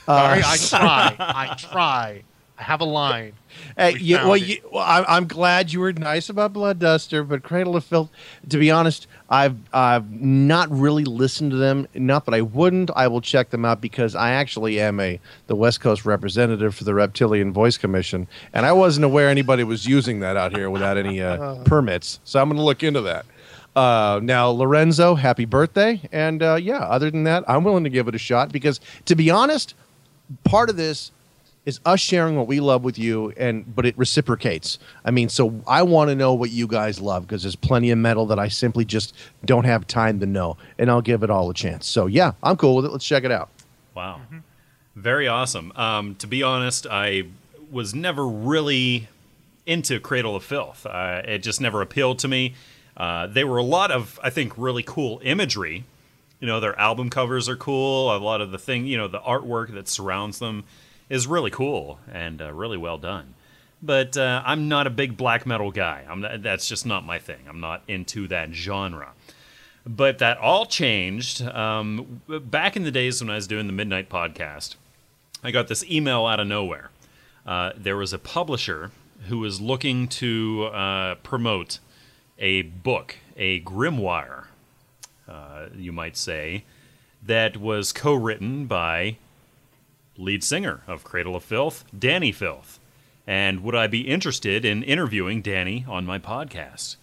Uh, Sorry, I try. I try. I have a line. Hey, We you, well, you, well I'm, I'm glad you were nice about Blood Duster, but Cradle of Filth. To be honest, I've I've not really listened to them. Not that I wouldn't. I will check them out because I actually am a the West Coast representative for the Reptilian Voice Commission, and I wasn't aware anybody was using that out here without any uh, permits. So I'm going to look into that. Uh, now, Lorenzo, happy birthday! And uh, yeah, other than that, I'm willing to give it a shot because, to be honest, part of this is us sharing what we love with you and but it reciprocates i mean so i want to know what you guys love because there's plenty of metal that i simply just don't have time to know and i'll give it all a chance so yeah i'm cool with it let's check it out Wow. Very awesome. Um, to be honest, I was never really into Cradle of Filth. Uh, it just never appealed to me. Uh, they were a lot of, I think, really cool imagery. You know, their album covers are cool. A lot of the thing, you know, the artwork that surrounds them is really cool and uh, really well done. But uh, I'm not a big black metal guy. Not, that's just not my thing. I'm not into that genre. But that all changed um, back in the days when I was doing the Midnight Podcast. I got this email out of nowhere. Uh, there was a publisher who was looking to uh, promote a book, a grimoire, uh, you might say, that was co written by lead singer of Cradle of Filth, Dani Filth. And would I be interested in interviewing Dani on my podcast?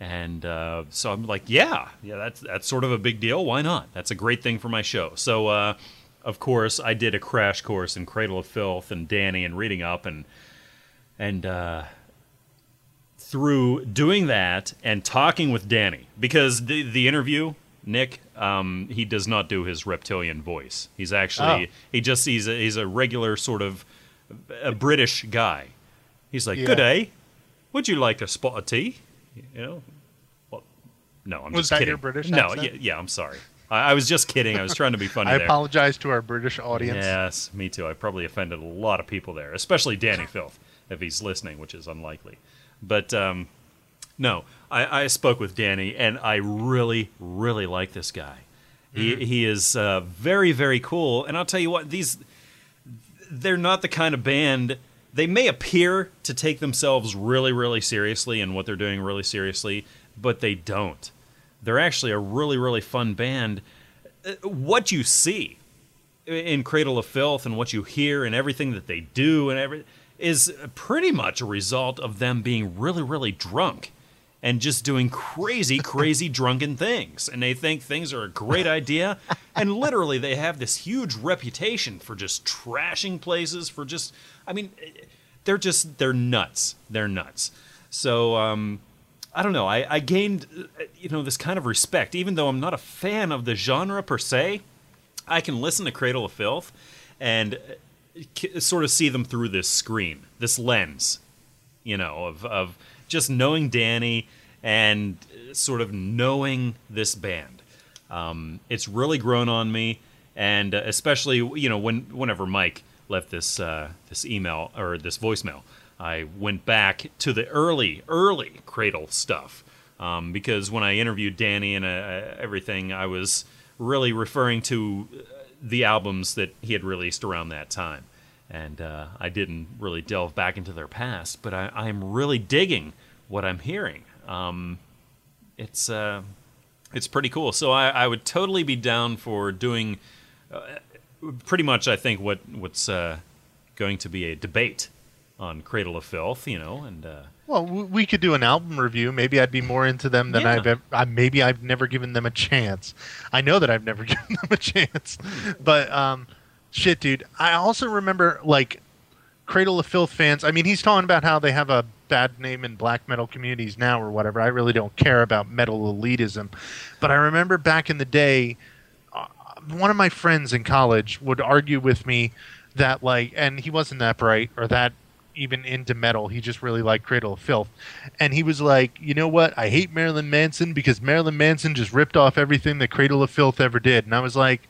And uh, so I'm like, yeah, yeah, that's that's sort of a big deal. Why not? That's a great thing for my show. So, uh, of course, I did a crash course in Cradle of Filth and Dani and reading up and and uh, through doing that and talking with Dani because the the interview Nick um, he does not do his reptilian voice. He's actually Oh. he just he's a, he's a regular sort of a British guy. He's like, Yeah. "Good day. Would you like a spot of tea?" You know. Well, no, I'm Was just that kidding. your British No, accent? yeah, yeah, I'm sorry. I, I was just kidding. I was trying to be funny I there. apologize to our British audience. Yes, me too. I probably offended a lot of people there, especially Dani Filth, if he's listening, which is unlikely. But um, no, I, I spoke with Dani, and I really, really like this guy. He he is uh, very, very cool. And I'll tell you what, these they're not the kind of band. They may appear to take themselves really, really seriously and what they're doing really seriously, but they don't. They're actually a really, really fun band. Uh, What you see in Cradle of Filth and what you hear and everything that they do and every is pretty much a result of them being really, really drunk and just doing crazy, crazy drunken things. And they think things are a great idea. And literally, they have this huge reputation for just trashing places, for just, I mean, they're just, they're nuts. They're nuts. So, um, I don't know. I, I gained, you know, this kind of respect, even though I'm not a fan of the genre per se. I can listen to Cradle of Filth and uh, sort of see them through this screen, this lens, you know, of, of just knowing Dani and uh, sort of knowing this band. Um, it's really grown on me, and uh, especially you know when whenever Mike left this uh, this email or this voicemail, I went back to the early early Cradle stuff um, because when I interviewed Dani and uh, everything, I was really referring to uh, the albums that he had released around that time. And uh, I didn't really delve back into their past, but I, I'm really digging what I'm hearing. Um, it's uh, it's pretty cool. So I, I would totally be down for doing uh, pretty much. I think what what's uh, going to be a debate on Cradle of Filth, you know, and uh, Well, we could do an album review. Maybe I'd be more into them than Yeah. I've ever. I, maybe I've never given them a chance. I know that I've never given them a chance. But um, shit, dude. I also remember like Cradle of Filth fans. I mean, he's talking about how they have a bad name in black metal communities now or whatever. I really don't care about metal elitism, but I remember back in the day, uh, one of my friends in college would argue with me that like, and he wasn't that bright or that even into metal. He just really liked Cradle of Filth, and he was like, you know what? I hate Marilyn Manson because Marilyn Manson just ripped off everything that Cradle of Filth ever did, and I was like,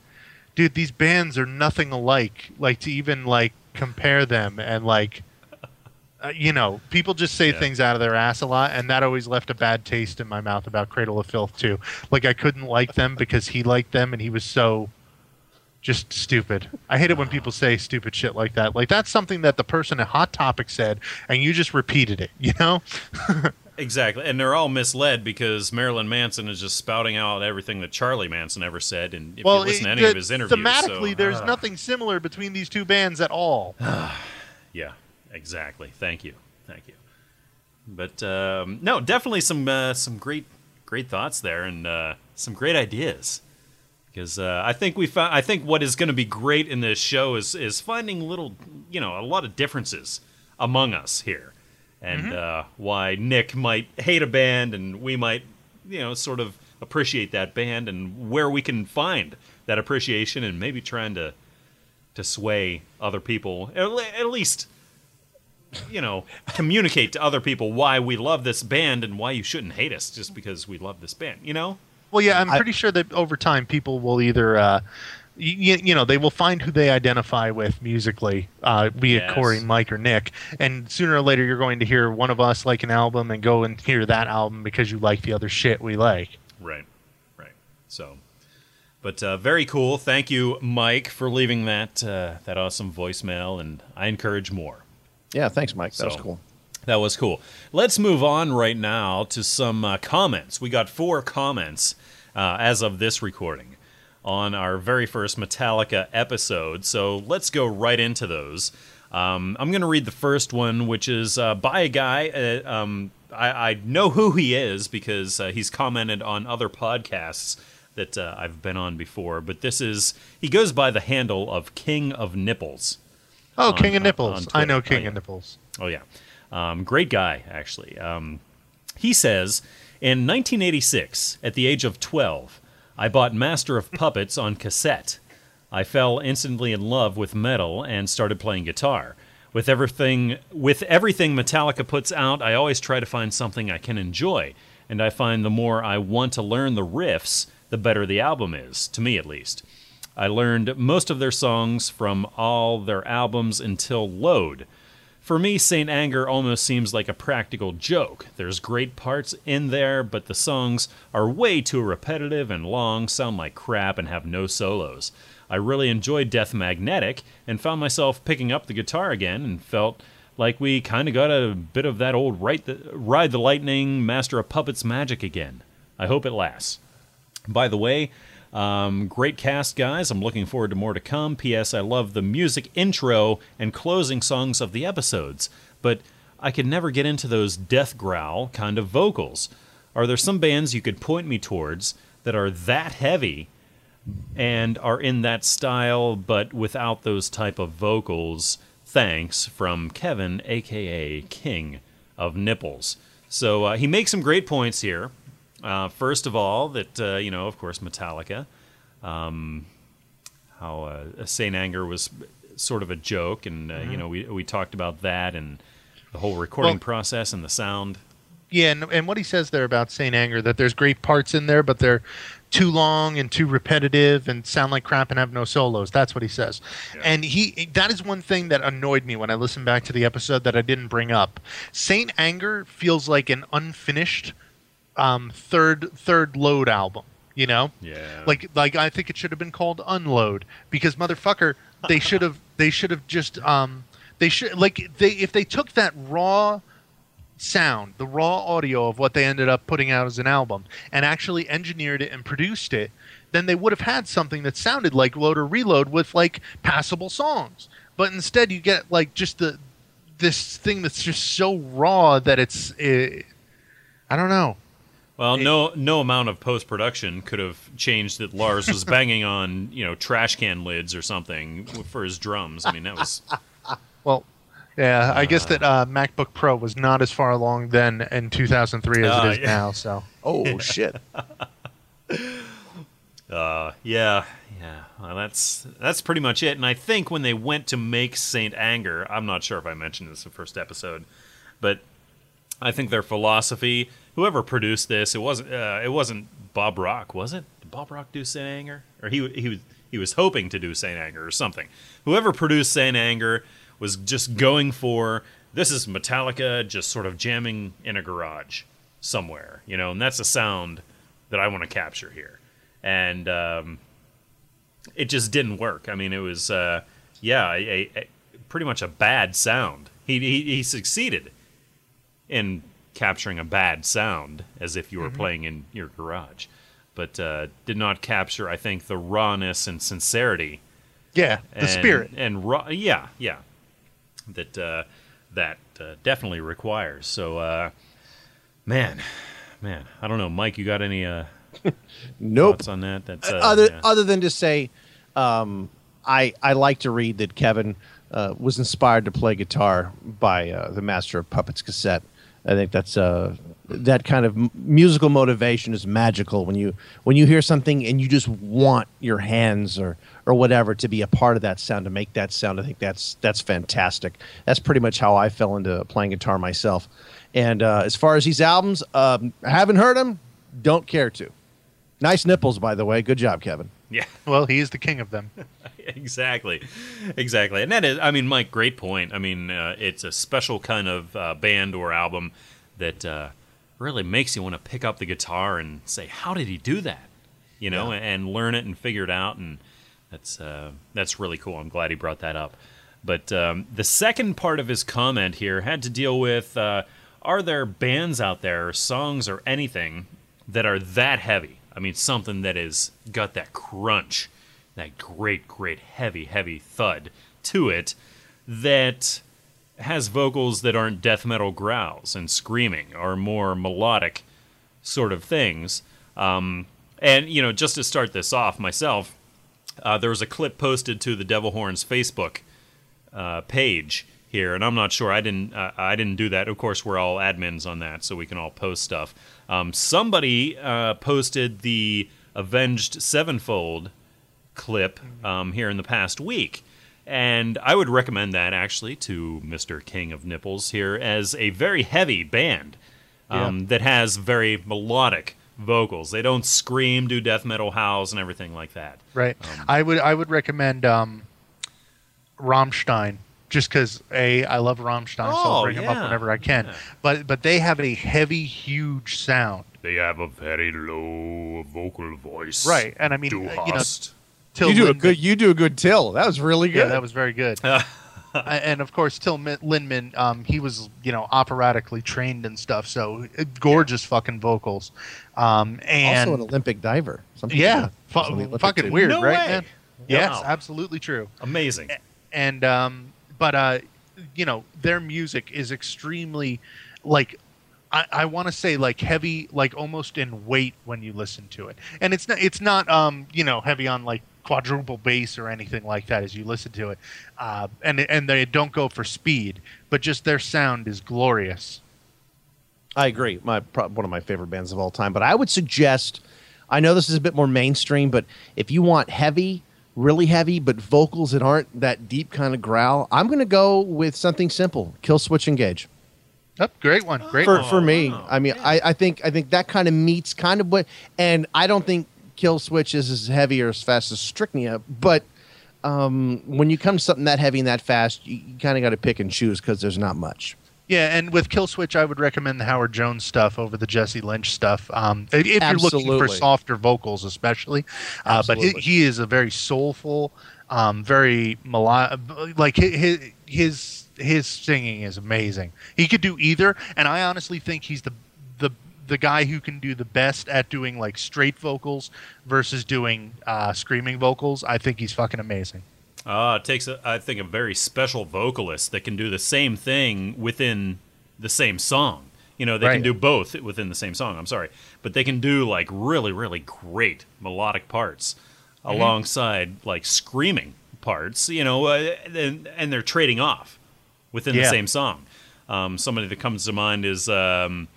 dude, these bands are nothing alike. Like to even like compare them and like. Uh, you know, people just say Yeah. things out of their ass a lot, and that always left a bad taste in my mouth about Cradle of Filth too. Like I couldn't like them because he liked them, and he was so just stupid. I hate it when people say stupid shit like that. Like that's something that the person at Hot Topic said, and you just repeated it. You know? Exactly, and they're all misled because Marilyn Manson is just spouting out everything that Charlie Manson ever said, and if you listen to any the- of his interviews, thematically, so, there's uh, nothing similar between these two bands at all. Yeah, exactly. Thank you, thank you. But um, no, definitely some uh, some great great thoughts there, and uh, some great ideas. Because uh, I think we found, I think what is going to be great in this show is is finding little, you know, a lot of differences among us here, and uh, why Nick might hate a band and we might, you know, sort of appreciate that band, and where we can find that appreciation, and maybe trying to to sway other people, at least, you know, communicate to other people why we love this band and why you shouldn't hate us just because we love this band. You know? Well, yeah, I'm I- pretty sure that over time people will either, uh, you, you know, they will find who they identify with musically, uh, be it Yes. Corey, Mike, or Nick, and sooner or later you're going to hear one of us like an album and go and hear that album because you like the other shit we like. Right, right. So, but uh, very cool. Thank you, Mike, for leaving that uh, that awesome voicemail, and I encourage more. Yeah, thanks, Mike. That was cool. That was cool. Let's move on right now to some uh, comments. We got four comments uh, as of this recording on our very first Metallica episode. So let's go right into those. Um, I'm going to read the first one, which is uh, by a guy. Uh, um, I, I, know who he is because uh, he's commented on other podcasts that uh, I've been on before. But this is he goes by the handle of King of Nipples. Oh, on- King of Nipples. I know King Oh, yeah. of Nipples. Oh yeah, um, great guy actually. Um, he says in 1986, at the age of 12, I bought Master of Puppets on cassette. I fell instantly in love with metal and started playing guitar. With everything with everything Metallica puts out, I always try to find something I can enjoy, and I find the more I want to learn the riffs, the better the album is, to me at least. I learned most of their songs from all their albums until Load. For me, Saint Anger almost seems like a practical joke. There's great parts in there, but the songs are way too repetitive and long, sound like crap, and have no solos. I really enjoyed Death Magnetic and found myself picking up the guitar again and felt like we kind of got a bit of that old the, Ride the Lightning, Master of Puppets magic again. I hope it lasts. By the way, um, great cast, guys. I'm looking forward to more to come. P.S. I love the music intro and closing songs of the episodes, but I could never get into those death growl kind of vocals. Are there some bands you could point me towards that are that heavy and are in that style but without those type of vocals? Thanks from Kevin, aka King of Nipples. So uh, he makes some great points here. Uh, first of all, that uh, you know, of course, Metallica. Um, how uh, Saint Anger was sort of a joke, and uh, you know, we we talked about that and the whole recording Well- process and the sound. Yeah, and, and what he says there about Saint Anger that there's great parts in there, but they're too long and too repetitive and sound like crap and have no solos. That's what he says. And he that is one thing that annoyed me when I listened back to the episode that I didn't bring up. Saint Anger feels like an unfinished um, third third load album. You know, Yeah. like like I think it should have been called Unload because motherfucker, they should have they should have just um they should like they if they took that raw sound, the raw audio of what they ended up putting out as an album, and actually engineered it and produced it, then they would have had something that sounded like Load or Reload with like passable songs. But instead, you get like just the this thing that's just so raw that it's eh, I don't know. Well, no no amount of post production could have changed that Lars was banging on you know trash can lids or something for his drums. I mean, that was Well, yeah, I guess that uh, MacBook Pro was not as far along then in 2003 as Uh, it is yeah. now. So Oh shit! Uh, yeah, yeah. Well, that's that's pretty much it. And I think when they went to make Saint Anger, I'm not sure if I mentioned this in the first episode, but I think their philosophy. Whoever produced this, it wasn't uh, it wasn't Bob Rock, was it? Did Bob Rock do Saint Anger, or he he was he was hoping to do Saint Anger or something. Whoever produced Saint Anger was just going for this is Metallica just sort of jamming in a garage somewhere, you know, and that's a sound that I want to capture here and um, it just didn't work. I mean, it was uh, yeah, a, a, pretty much a bad sound. He, he he succeeded in capturing a bad sound as if you were playing in your garage, but uh, did not capture, I think, the rawness and sincerity yeah, the and, spirit. and raw, yeah, yeah, that uh, that uh, definitely requires. So, uh, man, man, I don't know, Mike, you got any uh, Nope. thoughts on that? That's uh, other yeah. other than to say, um, I I like to read that Kevin uh, was inspired to play guitar by uh, the Master of Puppets cassette. I think that's uh, that kind of musical motivation is magical when you when you hear something and you just want your hands or or whatever to be a part of that sound to make that sound. I think that's that's fantastic. That's pretty much how I fell into playing guitar myself. And uh, as far as these albums, um, haven't heard them. Don't care to. Nice nipples, by the way. Good job, Kevin. Yeah. Well, he is the king of them. exactly, exactly, and that is, I mean, Mike, great point. I mean, uh, it's a special kind of uh, band or album that uh, really makes you want to pick up the guitar and say, "How did he do that?" You know, and learn it and figure it out, and that's uh, that's really cool. I'm glad he brought that up. But um, the second part of his comment here had to deal with: uh, Are there bands out there, or songs, or anything that are that heavy? I mean, something that has got that crunch, that great, great, heavy, heavy thud to it that has vocals that aren't death metal growls and screaming or more melodic sort of things. Um, and, you know, just to start this off myself, uh, there was a clip posted to the Devil Horns Facebook uh, page here, and I'm not sure. I didn't. Uh, I didn't do that. Of course, we're all admins on that, so we can all post stuff. Um, somebody uh, posted the Avenged Sevenfold clip um, here in the past week, and I would recommend that actually to Mister King of Nipples here as a very heavy band um, that has very melodic vocals. They don't scream, do death metal howls, and everything like that. Right. I would I would recommend um, Rammstein just because a I love Rammstein, so Oh, I'll bring him up whenever I can. But but they have a heavy, huge sound. They have a very low vocal voice. Right, and I mean, Du uh, you know. Till you do a good. You do a good till. That was really good. Yeah, that was very good. And of course, Till Min- Lindemann, um, he was you know operatically trained and stuff, so uh, gorgeous fucking vocals. Um, and also an Olympic diver. Some people yeah, fu- On the Olympic fucking team. weird, No right, way. man? Yes, Wow. absolutely true. Amazing. and um, but uh, you know their music is extremely like I, I want to say like heavy, like almost in weight when you listen to it, and it's not it's not um, you know heavy on like quadruple bass or anything like that as you listen to it, uh, and and they don't go for speed, but just their sound is glorious. I agree. My one of my favorite bands of all time. But I would suggest. I know this is a bit more mainstream, but if you want heavy, really heavy, but vocals that aren't that deep kind of growl, I'm going to go with something simple: Killswitch Engage. Oh, great one, great for one. for me. I mean, I, I think I think that kind of meets kind of what, and I don't think Killswitch is as heavy or as fast as Strychnia, but um, when you come to something that heavy and that fast, you, you kind of got to pick and choose because there's not much. Yeah, and with Killswitch, I would recommend the Howard Jones stuff over the Jesse Leach stuff. Um, if you're looking for softer vocals, especially, uh, but he, he is a very soulful, um, very melodic. Like his his his singing is amazing. He could do either, and I honestly think he's the the the guy who can do the best at doing like straight vocals versus doing uh, screaming vocals. I think he's fucking amazing. Uh, it takes, a, I think, a very special vocalist that can do the same thing within the same song. You know, they can do both within the same song. I'm sorry, but they can do like really, really great melodic parts alongside like screaming parts. You know, uh, and, and they're trading off within the same song. Um, somebody that comes to mind is um,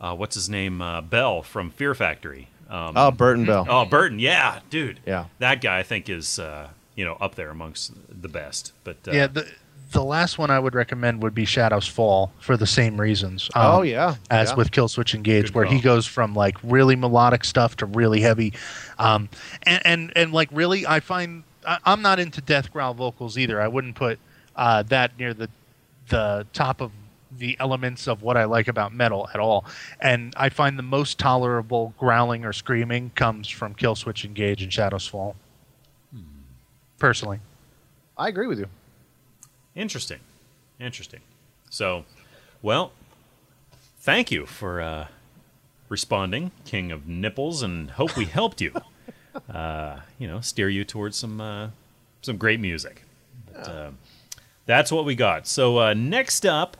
uh, what's his name, uh, Bell from Fear Factory. Um, Oh, Burton Bell. Oh, Burton, yeah, dude. Yeah. that guy I think is uh, you know up there amongst the best. But uh, yeah, the the last one I would recommend would be Shadows Fall for the same reasons. Um, Oh, yeah, as yeah. with Killswitch Engage, Good where he goes from like really melodic stuff to really heavy, um, and and and like really, I find I, I'm not into death growl vocals either. I wouldn't put uh, that near the the top of the elements of what I like about metal at all. And I find the most tolerable growling or screaming comes from Killswitch Engage and Shadows Fall. Personally. I agree with you. interesting, interesting. So, well, thank you for uh, responding, King of Nipples, and hope we helped you. Uh, you know, steer you towards some uh, some great music. But, uh, that's what we got. So uh, next up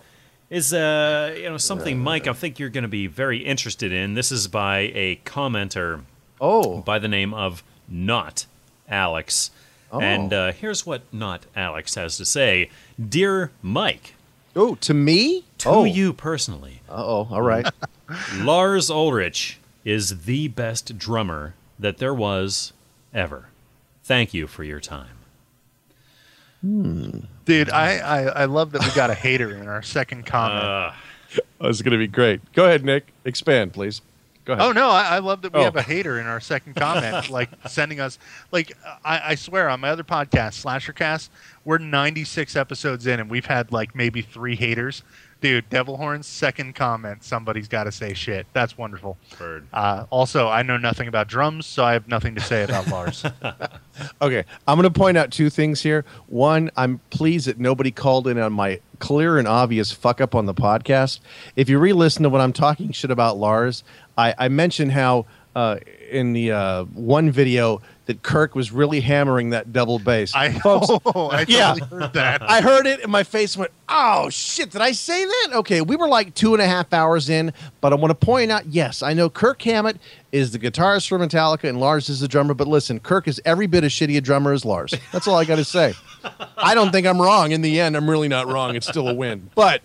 is uh, you know something, Mike. I think you're going to be very interested in. This is by a commenter Oh, by the name of Not Alex. Oh. And uh, here's what Not Alex has to say Dear Mike, oh, to me? to oh. you personally, Uh oh. All right. Lars Ulrich is the best drummer that there was ever. Thank you for your time. Dude, I, I, I love that we got a hater in our second comment. Uh, oh, it's going to be great. Go ahead, Nick. Expand, please. Go ahead. oh no, I, I love that we Oh. have a hater in our second comment, like sending us like I, I swear on my other podcast, Slashercast, we're 96 episodes in and we've had like maybe three haters. Dude, Devil Horn's second comment, somebody's got to say shit. That's wonderful. Bird. Uh, also, I know nothing about drums, so I have nothing to say about Lars. Okay, I'm going to point out two things here. One, I'm pleased that nobody called in on my clear and obvious fuck up on the podcast. If you re-listen to what I'm talking shit about Lars, I, I mentioned how uh, in the uh, one video that Kirk was really hammering that double bass. I, Folks, oh, I yeah. totally heard that. I heard it and my face went, oh shit, did I say that? Okay, we were like two and a half hours in, but I want to point out yes, I know Kirk Hammett is the guitarist for Metallica and Lars is the drummer, but listen, Kirk is every bit as shitty a drummer as Lars. That's all I got to say. I don't think I'm wrong. In the end, I'm really not wrong. It's still a win. But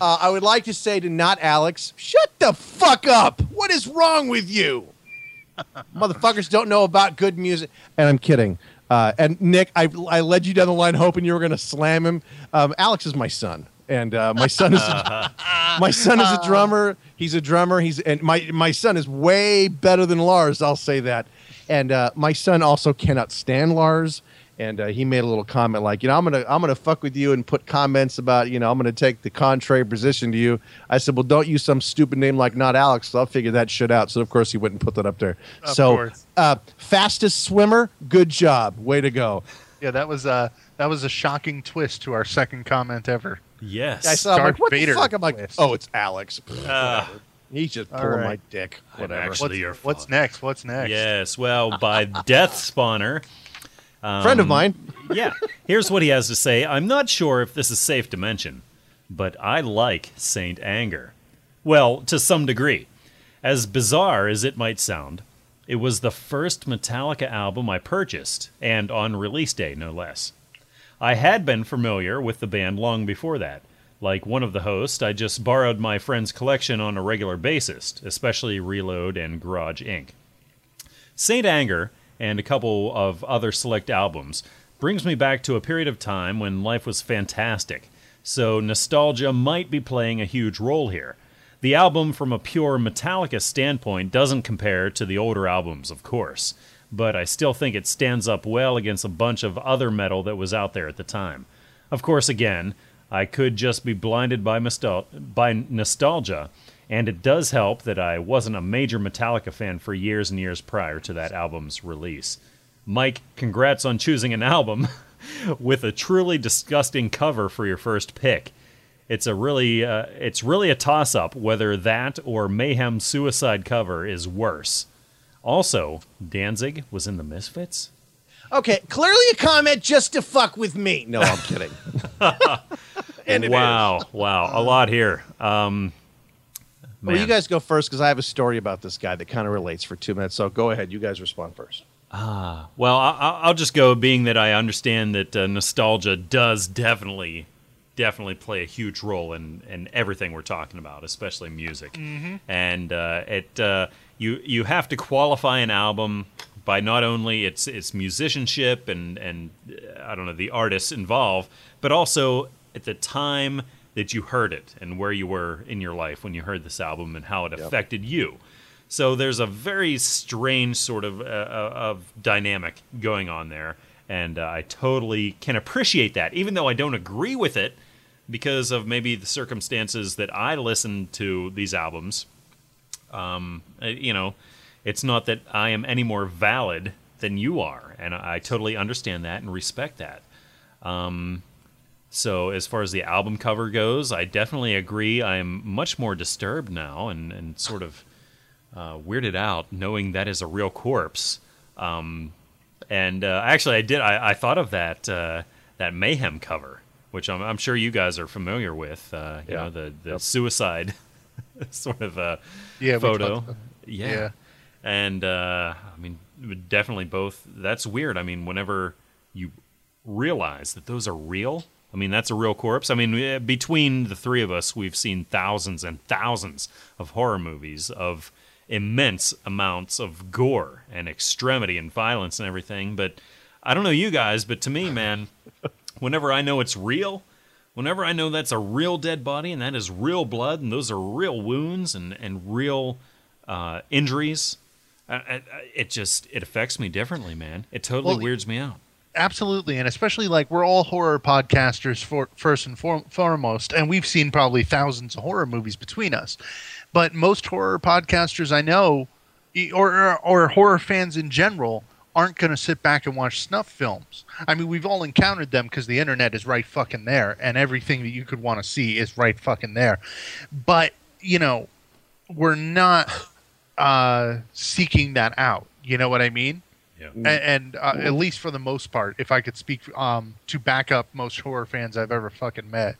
uh, I would like to say to not Alex, shut the fuck up. What is wrong with you? Motherfuckers don't know about good music. And I'm kidding. Uh, and Nick, I, I led you down the line hoping you were going to slam him. Um, Alex is my son, and uh, my son is a, my son is a drummer. He's a drummer. He's and my my son is way better than Lars. I'll say that. And uh, my son also cannot stand Lars. And uh, he made a little comment like, you know, I'm gonna I'm gonna fuck with you and put comments about, you know, I'm gonna take the contrary position to you. I said, well, don't use some stupid name like not Alex. So I'll figure that shit out. So of course he wouldn't put that up there. Of so uh, fastest swimmer, good job, way to go. Yeah, that was uh that was a shocking twist to our second comment ever. Yes. I saw him like, Darth what Vader the fuck? I'm like, twist. oh, it's Alex. Ah. He's just pulling right. my dick. Whatever. What's, your what's next? What's next? Yes. Well, by Death Spawner. Um, Friend of mine. yeah. Here's what he has to say. I'm not sure if this is safe to mention, but I like Saint Anger. Well, to some degree. As bizarre as it might sound, it was the first Metallica album I purchased, and on release day, no less. I had been familiar with the band long before that. Like one of the hosts, I just borrowed my friend's collection on a regular basis, especially Reload and Garage Inc. Saint Anger and a couple of other select albums brings me back to a period of time when life was fantastic, so nostalgia might be playing a huge role here. The album, from a pure Metallica standpoint, doesn't compare to the older albums, of course, but I still think it stands up well against a bunch of other metal that was out there at the time. Of course, again, I could just be blinded by, by nostalgia, and it does help that I wasn't a major Metallica fan for years and years prior to that album's release. Mike, congrats on choosing an album with a truly disgusting cover for your first pick. It's a really, uh, it's really a toss-up whether that or Mayhem Suicide cover is worse. Also, Danzig was in the Misfits. Okay, clearly a comment just to fuck with me. No, I'm kidding. and it is. wow, wow, a lot here. Um, Well, you guys go first because I have a story about this guy that kind of relates for two minutes. So go ahead. You guys respond first. Ah, Well, I- I- I'll just go, being that I understand that uh, nostalgia does definitely, definitely play a huge role in, in everything we're talking about, especially music. And uh, it uh, you you have to qualify an album by not only its its musicianship and and uh, I don't know the artists involved, but also at the time that you heard it and where you were in your life when you heard this album and how it affected you. So there's a very strange sort of uh, uh, of dynamic going on there, and uh, I totally can appreciate that, even though I don't agree with it because of maybe the circumstances that I listened to these albums. Um, you know, it's not that I am any more valid than you are, and I I totally understand that and respect that. Um, so as far as the album cover goes, I definitely agree. I'm much more disturbed now and, and sort of uh, weirded out knowing that is a real corpse. Um, and uh, actually, I did. I, I thought of that uh, that mayhem cover, which I'm, I'm sure you guys are familiar with. Uh, you Yeah. know, the the suicide sort of uh, Yeah, photo. Yeah. yeah. And uh, I mean, definitely both. That's weird. I mean, whenever you realize that those are real, I mean, that's a real corpse. I mean, eh, between the three of us, we've seen thousands and thousands of horror movies of immense amounts of gore and extremity and violence and everything. But I don't know you guys, but to me, man, whenever I know it's real, whenever I know that's a real dead body and that is real blood and those are real wounds and, and real uh, injuries, I, I, it just it affects me differently, man. It totally Well, weirds me out. Absolutely and especially like we're all horror podcasters for first and for, foremost and we've seen probably thousands of horror movies between us but most horror podcasters i know or or, or horror fans in general aren't going to sit back and watch snuff films i mean we've all encountered them because the internet is right fucking there and everything that you could want to see is right fucking there but you know we're not uh, seeking that out. You know what I mean? Yeah. A- And, uh, at least for the most part, if I could speak um, to back up most horror fans I've ever fucking met.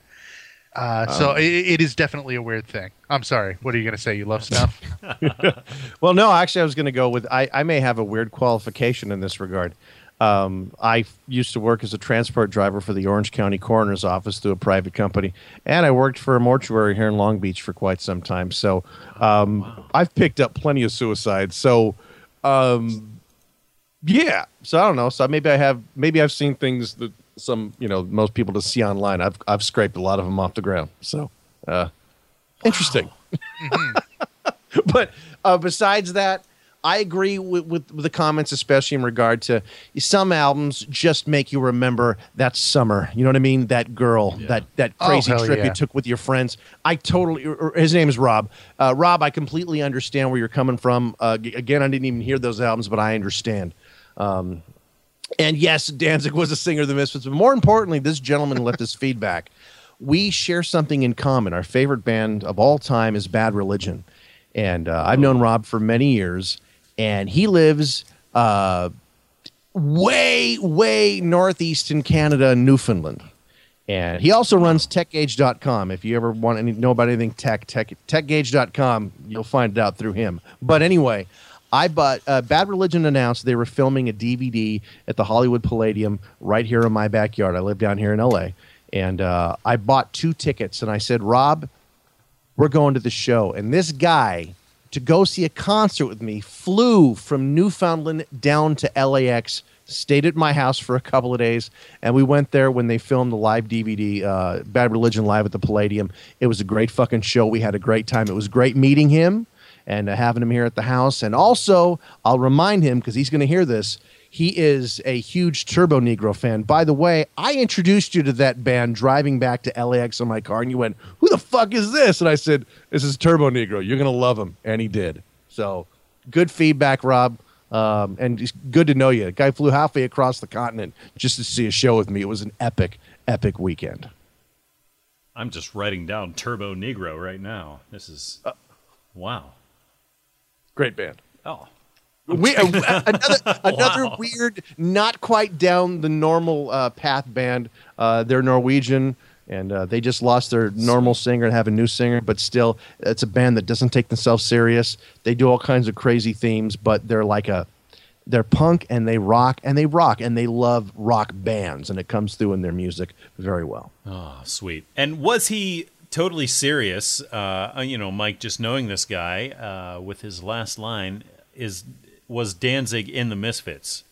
Uh, so it, it is definitely a weird thing. I'm sorry. What are you going to say? You love stuff? Well, no, actually, I was going to go with I, I may have a weird qualification in this regard. Um, I f- used to work as a transport driver for the Orange County Coroner's Office through a private company, and I worked for a mortuary here in Long Beach for quite some time. So um, I've picked up plenty of suicides. So, um, yeah. So I don't know. So maybe I have. Maybe I've seen things that some you know most people just see online. I've I've scraped a lot of them off the ground. So uh, interesting. but uh, besides that, I agree with, with, with the comments, especially in regard to some albums just make you remember that summer. You know what I mean? That girl, that that Oh, crazy hell trip yeah. you took with your friends. I totally. His name is Rob. Uh, Rob, I completely understand where you're coming from. Uh, again, I didn't even hear those albums, but I understand. Um, and yes, Danzig was a singer of the Misfits, but more importantly, this gentleman left us feedback. We share something in common. Our favorite band of all time is Bad Religion. And uh, I've known Rob for many years, and he lives uh, way, way northeast in Canada, Newfoundland. And he also runs techgage.com. If you ever want to know about anything tech, tech techgage.com, you'll find it out through him. But anyway, I bought uh, Bad Religion announced they were filming a DVD at the Hollywood Palladium right here in my backyard. I live down here in LA. And uh, I bought two tickets and I said, Rob, we're going to the show. And this guy, to go see a concert with me, flew from Newfoundland down to LAX, stayed at my house for a couple of days, and we went there when they filmed the live DVD, uh, Bad Religion Live at the Palladium. It was a great fucking show. We had a great time. It was great meeting him and uh, having him here at the house. And also, I'll remind him because he's going to hear this. He is a huge Turbonegro fan. By the way, I introduced you to that band driving back to LAX on my car, and you went, "Who the fuck is this?" And I said, "This is Turbonegro. You're gonna love him," and he did. So, good feedback, Rob, um, and good to know you. Guy flew halfway across the continent just to see a show with me. It was an epic, epic weekend. I'm just writing down Turbonegro right now. This is wow. Great band. Oh, we, uh, another another weird, not quite down the normal uh, path band. Uh, they're Norwegian, and uh, they just lost their normal singer and have a new singer. But still, it's a band that doesn't take themselves serious. They do all kinds of crazy themes, but they're like a they're punk and they rock and they rock and they love rock bands, and it comes through in their music very well. oh, sweet. And was he totally serious? Uh, you know, Mike, just knowing this guy uh, with his last line is was Danzig in the Misfits?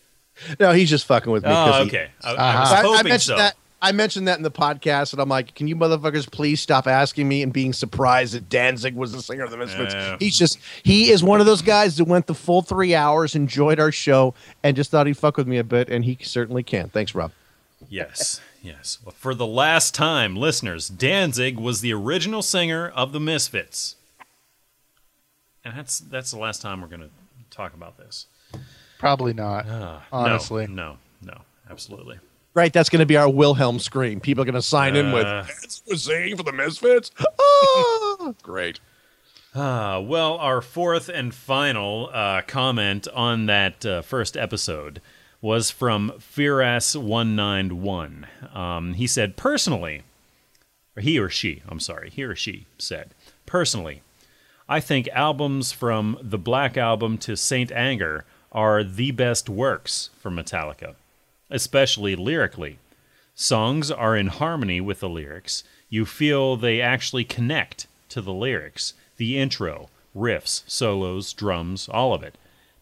No, he's just fucking with me. Oh, okay. I, I Uh-huh. was I, I hoping mentioned so. that. I mentioned that in the podcast, and I'm like, "Can you motherfuckers please stop asking me and being surprised that Danzig was the singer of the Misfits?" Yeah. He's just he is one of those guys that went the full three hours, enjoyed our show, and just thought he'd fuck with me a bit, and he certainly can. Thanks, Rob. Yes, yes. Well, for the last time, listeners, Danzig was the original singer of the Misfits, and that's that's the last time we're going to talk about this. Probably not. Uh, honestly. no, no, no, absolutely. Right, that's going to be our Wilhelm scream. People are going to sign in with Uh. "Danzig was singing for the Misfits." Ah, great. Uh, well, our fourth and final uh, comment on that uh, first episode was from Firas191. Um, he said, personally, or he or she, I'm sorry, he or she said, personally, I think albums from the Black Album to Saint Anger are the best works for Metallica, especially lyrically. Songs are in harmony with the lyrics. You feel they actually connect to the lyrics, the intro, riffs, solos, drums, all of it.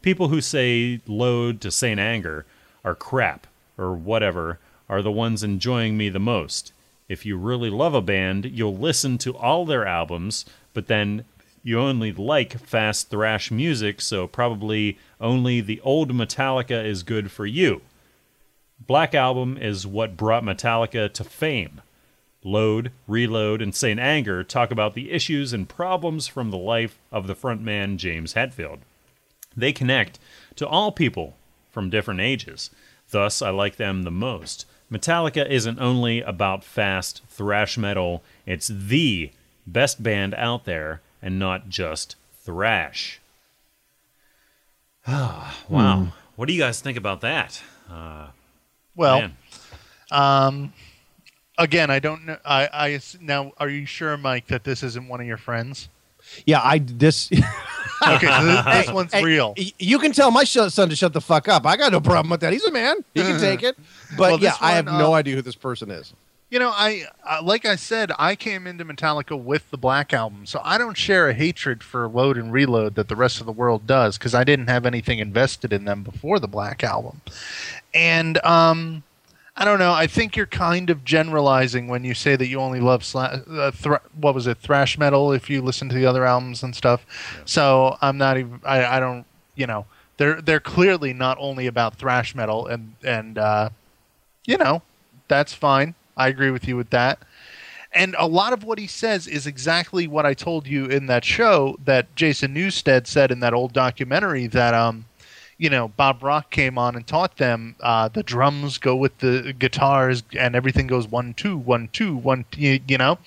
People who say Load to Saint Anger are crap or whatever are the ones enjoying me the most. If you really love a band, you'll listen to all their albums, but then you only like fast thrash music, so probably only the old Metallica is good for you. Black Album is what brought Metallica to fame. Load, Reload, and Saint Anger talk about the issues and problems from the life of the frontman James Hetfield. They connect to all people from different ages. Thus, I like them the most. Metallica isn't only about fast thrash metal, it's the best band out there and not just thrash. Wow. What do you guys think about that? Uh, Well, um, again, I don't know. I, I now, are you sure, Mike, that this isn't one of your friends? Yeah, I this. Okay, so this, this one's Hey, real. You can tell my son to shut the fuck up. I got no problem with that. He's a man. He can take it. But Well, yeah, this I have one, no uh, idea who this person is. You know, I uh, like I said, I came into Metallica with the Black Album, so I don't share a hatred for Load and Reload that the rest of the world does because I didn't have anything invested in them before the Black Album. And um, I don't know. I think you're kind of generalizing when you say that you only love sla- uh, thr- what was it, thrash metal. If you listen to the other albums and stuff, so I'm not even. I, I don't. You know, they're they're clearly not only about thrash metal, and and uh, you know, that's fine. I agree with you with that. And a lot of what he says is exactly what I told you in that show that Jason Newsted said in that old documentary that um you know Bob Rock came on and taught them uh, the drums go with the guitars and everything goes one two one two one you, you know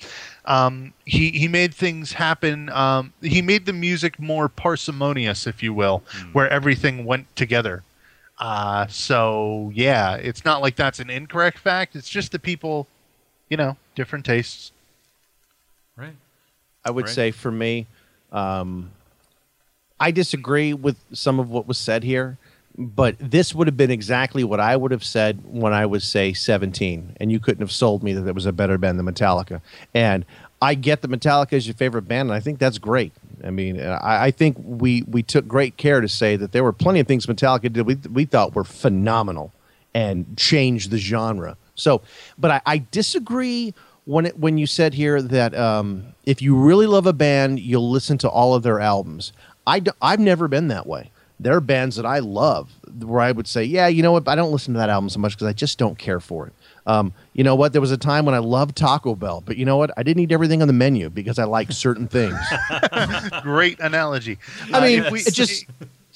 um, he he made things happen um, he made the music more parsimonious if you will where everything went together uh, so yeah, it's not like that's an incorrect fact. It's just the people, you know, different tastes. right. I would Right. say for me, um, I disagree with some of what was said here, but this would have been exactly what I would have said when I was, say, 17, and you couldn't have sold me that there was a better band than Metallica. And I get that Metallica is your favorite band, and I think that's great. I mean, I, I think we we took great care to say that there were plenty of things Metallica did we we thought were phenomenal and changed the genre. So, but I, I disagree when it, when you said here that um, if you really love a band, you'll listen to all of their albums. I d- I've never been that way. There are bands that I love where I would say, yeah, you know what, I don't listen to that album so much because I just don't care for it. Um, you know what? There was a time when I loved Taco Bell, but you know what? I didn't eat everything on the menu because I like certain things. Great analogy. I Uh, mean, if we- it just.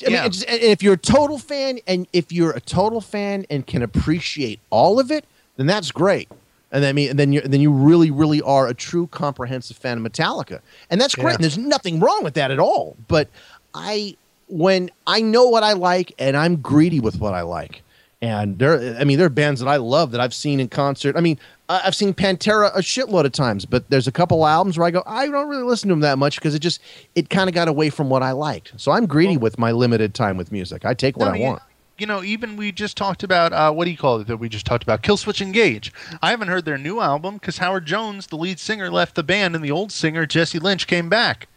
I mean, Yeah. it just- and if you're a total fan, and if you're a total fan and can appreciate all of it, then that's great. And I mean, and then you then you really, really are a true comprehensive fan of Metallica, and that's great. Yeah. And there's nothing wrong with that at all. But I, when I know what I like, and I'm greedy with what I like, and there, I mean, there are bands that I love that I've seen in concert. I mean, I- I've seen Pantera a shitload of times, but there's a couple albums where I go, I don't really listen to them that much because it just it kind of got away from what I liked. So I'm greedy with my limited time with music. I take what I you- want. You know, even we just talked about uh, what do you call it that we just talked about? Killswitch Engage. I haven't heard their new album because Howard Jones, the lead singer, left the band, and the old singer Jesse Leach came back.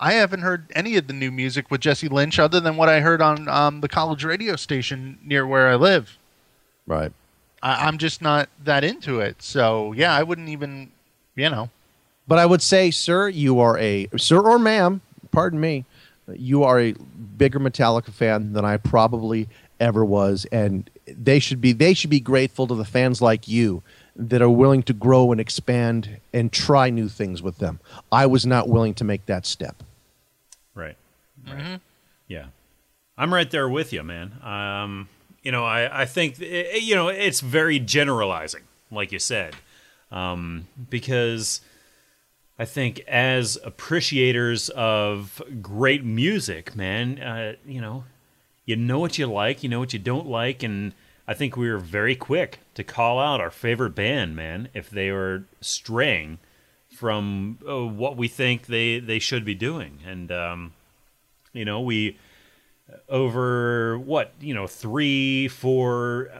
I haven't heard any of the new music with Jesse Leach other than what I heard on um, the college radio station near where I live. Right. I, I'm just not that into it. So yeah, I wouldn't even, you know. But I would say, sir, you are a sir or ma'am, pardon me, you are a bigger Metallica fan than I probably ever was, and they should be they should be grateful to the fans like you that are willing to grow and expand and try new things with them. I was not willing to make that step. Right. Right. Yeah. I'm right there with you, man. Um, you know, I, I think, eh, you know, it's very generalizing, like you said, um, because I think as appreciators of great music, man, uh, you know, you know what you like, you know what you don't like, and I think we were very quick to call out our favorite band, man, if they were straying from uh, what we think they, they should be doing. And, um, you know, we over what you know three, four,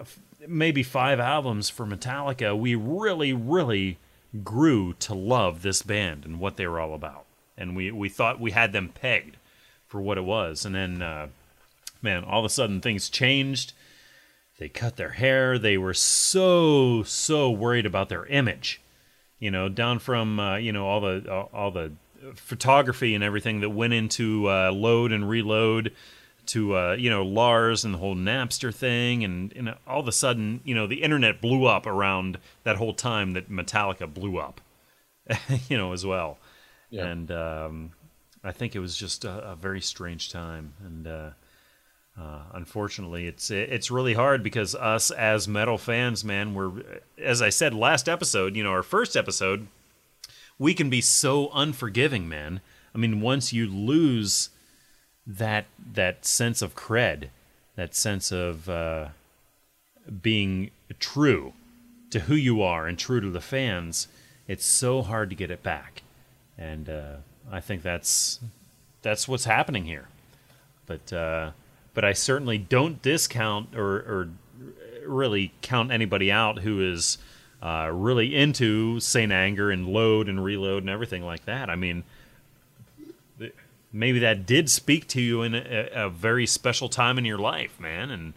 maybe five albums for Metallica, we really, really grew to love this band and what they were all about, and we we thought we had them pegged for what it was, and then uh, man, all of a sudden things changed. They cut their hair. They were so so worried about their image you know, down from uh, you know all the all, all the photography and everything that went into uh, load and reload to uh, you know Lars and the whole Napster thing, and, and all of a sudden, you know, the internet blew up around that whole time that Metallica blew up, you know, as well. And um, I think it was just a, a very strange time, and uh, uh, unfortunately, it's it's really hard because us as metal fans, man, we're as I said last episode, you know, our first episode, we can be so unforgiving, man. I mean, once you lose that that sense of cred, that sense of uh, being true to who you are and true to the fans, it's so hard to get it back. And uh, I think that's that's what's happening here. But uh, but I certainly don't discount or, or really count anybody out who is uh, really into Saint Anger and load and reload and everything like that. I mean, maybe that did speak to you in a, a very special time in your life, man, and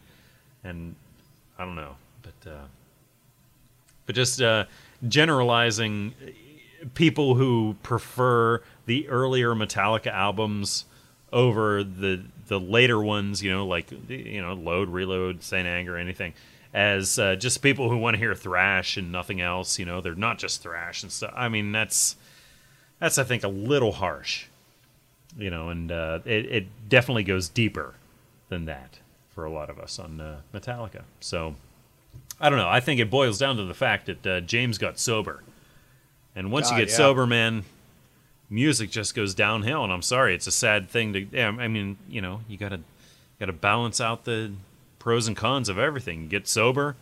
and I don't know, but uh, but just uh, generalizing people who prefer the earlier Metallica albums over the the later ones, you know, like you know, Load, Reload, Saint Anger, anything, as uh, just people who want to hear thrash and nothing else. You know, they're not just thrash and stuff. I mean, that's that's I think a little harsh, you know, and uh, it it definitely goes deeper than that for a lot of us on uh, Metallica. So I don't know. I think it boils down to the fact that uh, James got sober, and once God, you get yeah. sober, man, music just goes downhill. And I'm sorry, it's a sad thing to. Yeah, I mean, you know, you gotta gotta balance out the pros and cons of everything. Get sober,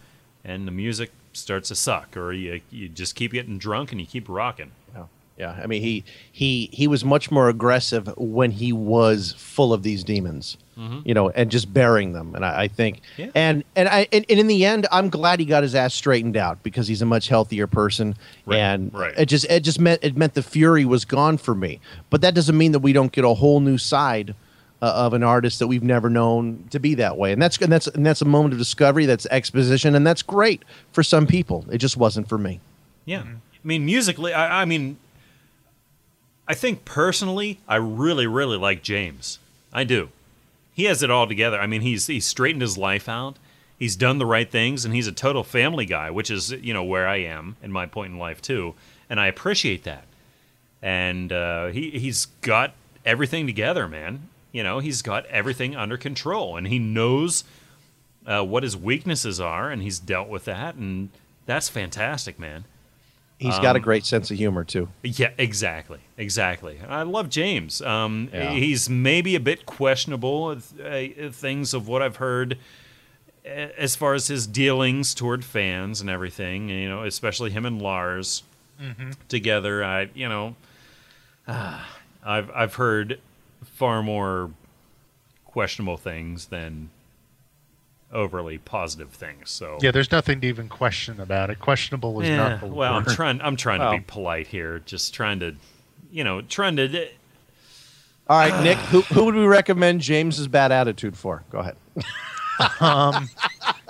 and the music starts to suck, or you you just keep getting drunk and you keep rocking. Yeah. I mean he he he was much more aggressive when he was full of these demons, you know, and just bearing them. And I, I think, Yeah. and and I and, and in the end, I'm glad he got his ass straightened out because he's a much healthier person. Right, And right. it just it just meant it meant the fury was gone for me. But that doesn't mean that we don't get a whole new side uh, of an artist that we've never known to be that way. And that's and that's and that's a moment of discovery. That's exposition, and that's great for some people. It just wasn't for me. Yeah. I mean, musically, I, I mean, I think personally, I really, really like James. I do. He has it all together. I mean, he's he's straightened his life out. He's done the right things, and he's a total family guy, which is you know where I am in my point in life too, and I appreciate that. And uh, he he's got everything together, man. You know, he's got everything under control, and he knows uh, what his weaknesses are, and he's dealt with that, and that's fantastic, man. He's got a Um, great sense of humor too. Yeah, exactly, exactly. I love James. Um, Yeah. He's maybe a bit questionable with uh, things of what I've heard uh, as far as his dealings toward fans and everything. You know, especially him and Lars together. I, you know, ah, I've I've heard far more questionable things than overly positive things. So Yeah, there's nothing to even question about it. Questionable is yeah, not the well, I'm trying. I'm trying Well. to be polite here. Just trying to, you know, trying to. All right, Nick, who, who would we recommend James's bad attitude for? Go ahead. Um,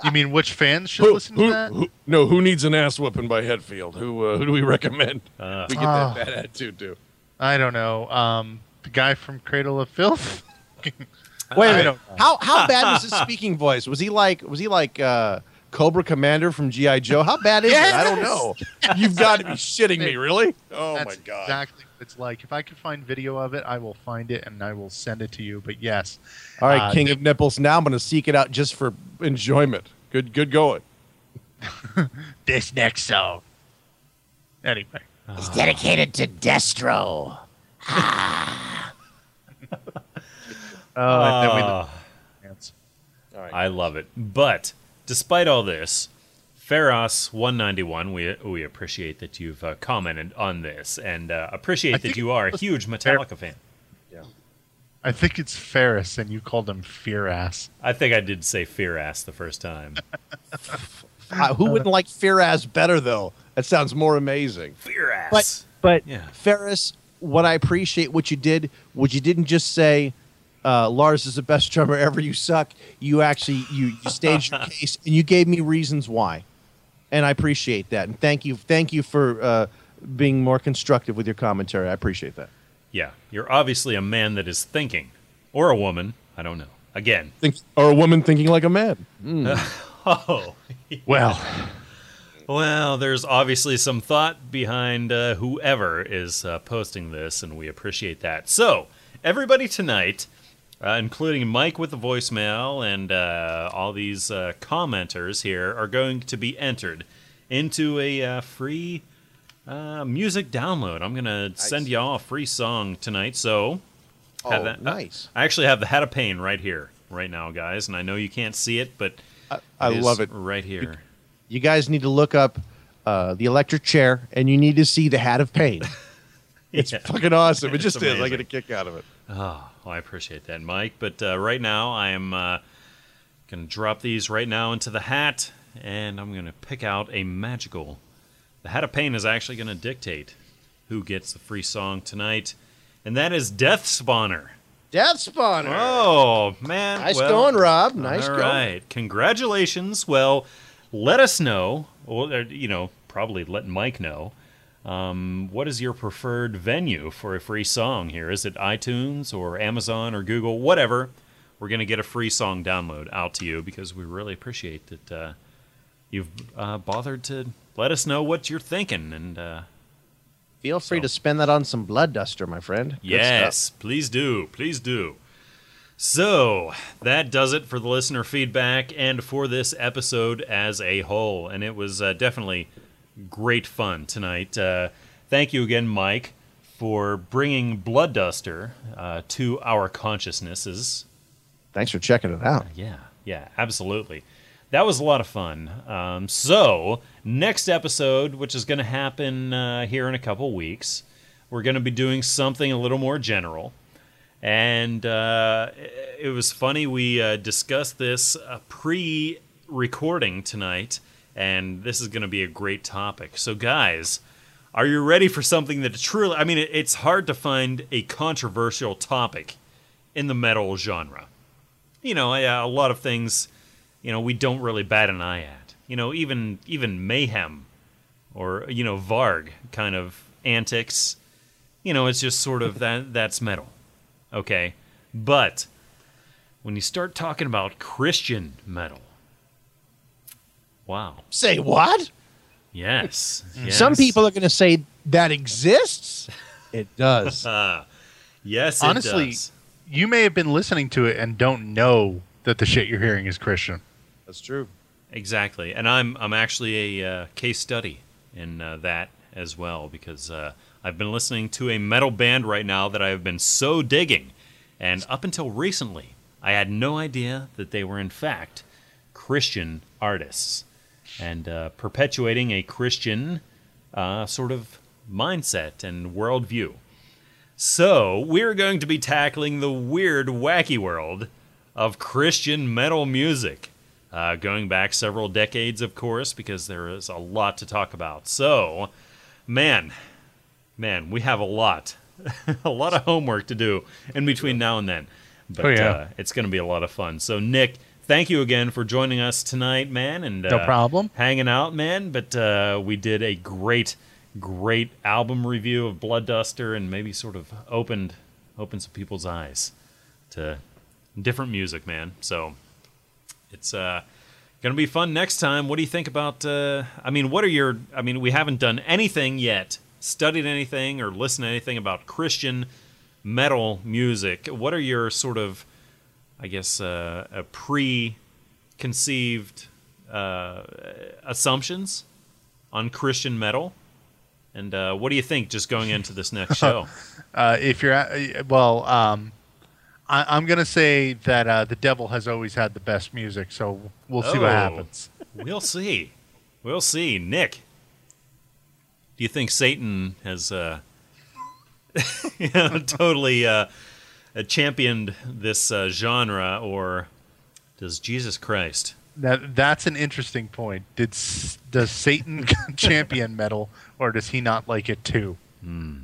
you mean which fans should listen to that? no, who needs an ass whooping by Hetfield? Who uh, who do we recommend? Uh, we get Ah. that bad attitude to. I don't know. Um, the guy from Cradle of Filth. Wait a minute. How how bad was his speaking voice? Was he like was he like uh, Cobra Commander from GI Joe? How bad is it? I don't know. You've got to be shitting me, really? Oh That's my god! exactly what it's like. If I can find video of it, I will find it and I will send it to you. But yes, All right, Uh, King of Nipples. Now I'm going to seek it out just for enjoyment. Good, good going. this next song. Anyway, It's dedicated to Destro. Oh, and then we ah, dance. I love it. But despite all this, Feros 191, we we appreciate that you've uh, commented on this and uh, appreciate that you are a huge Metallica fan. Yeah. I think it's Ferris, and you called him Fear Ass. I think I did say fear ass the first time. Uh, who wouldn't like Firaz better though? That sounds more amazing. fear ass. But but Yeah. Ferris, what I appreciate what you did, was you didn't just say, uh, Lars is the best drummer ever. You suck. You actually you, you staged your case and you gave me reasons why, and I appreciate that. And thank you, thank you for uh, being more constructive with your commentary. I appreciate that. yeah, you're obviously a man that is thinking, or a woman. I don't know. Again, Think, or a woman thinking like a man. oh, Well, Well, there's obviously some thought behind uh, whoever is uh, posting this, and we appreciate that. So, everybody tonight, uh, including Mike with the voicemail and uh, all these uh, commenters here, are going to be entered into a uh, free uh, music download. I'm going to send y'all a free song tonight. So, Have Oh, that- nice. I actually have the Hat of Pain right here, right now, guys, and I know you can't see it, but I is love it. right here. You guys need to look up uh, the electric chair, and you need to see the hat of pain. It's Yeah. fucking awesome. It just is. I get a kick out of it. Oh, I appreciate that, Mike. But uh, right now, I am uh, going to drop these right now into the hat, and I'm going to pick out a magical. The Hat of Pain is actually going to dictate who gets the free song tonight, and that is Death Spawner. Death Spawner. Oh man, Nice well, going, Rob. Nice all going. right, congratulations. Well, let us know, or you know, probably let Mike know. Um, what is your preferred venue for a free song here? Is it iTunes or Amazon or Google? Whatever. We're going to get a free song download out to you because we really appreciate that uh, you've uh, bothered to let us know what you're thinking. And uh, Feel free to spend that on some blood duster, my friend. Good Yes, stuff. please do. Please do. So, that does it for the listener feedback and for this episode as a whole. And it was uh, definitely great fun tonight. Uh, thank you again, Mike, for bringing Blood Duster uh, to our consciousnesses. Thanks for checking it out. Yeah, yeah, absolutely. That was a lot of fun. Um, so, next episode, which is going to happen uh, here in a couple weeks, we're going to be doing something a little more general. And uh, it was funny, we uh, discussed this uh, pre recording tonight, and this is going to be a great topic. So, guys, are you ready for something that truly, I mean, it's hard to find a controversial topic in the metal genre you know, a, lot of things, you know, we don't really bat an eye at. You know, even even mayhem or you know Varg kind of antics. You know, it's just sort of that that's metal. Okay? But when you start talking about Christian metal, wow. Say what? Yes. yes. Some people are going to say that exists. It does. Yes, it Honestly, does. you may have been listening to it and don't know that the shit you're hearing is Christian. That's true. Exactly, and I'm I'm actually a uh, case study in uh, that as well because uh, I've been listening to a metal band right now that I have been so digging, and up until recently, I had no idea that they were in fact Christian artists and uh, perpetuating a Christian uh, sort of mindset and worldview. So, we're going to be tackling the weird, wacky world of Christian metal music. Uh, going back several decades, of course, because there is a lot to talk about. So, man, man, we have a lot, a lot of homework to do in between now and then. But Oh, yeah. uh, it's going to be a lot of fun. So, Nick, thank you again for joining us tonight, man. And No uh, problem. hanging out, man. But uh, we did a great, great album review of Blood Duster, and maybe sort of opened opened some people's eyes to different music, man. So it's uh, gonna be fun next time. What do you think about? Uh, I mean, what are your? I mean, we haven't done anything yet, studied anything, or listened to anything about Christian metal music. What are your sort of, I guess, uh, a preconceived uh, assumptions on Christian metal? And uh, what do you think just going into this next show? Uh, if you're at, well, um, I, I'm gonna say that uh, the devil has always had the best music, so we'll see what Oh. happens. We'll see. We'll see. Nick, do you think Satan has uh, you know, totally uh, uh, championed this uh, genre, or does Jesus Christ? That that's an interesting point. Did does Satan champion metal, or does he not like it too? Hmm.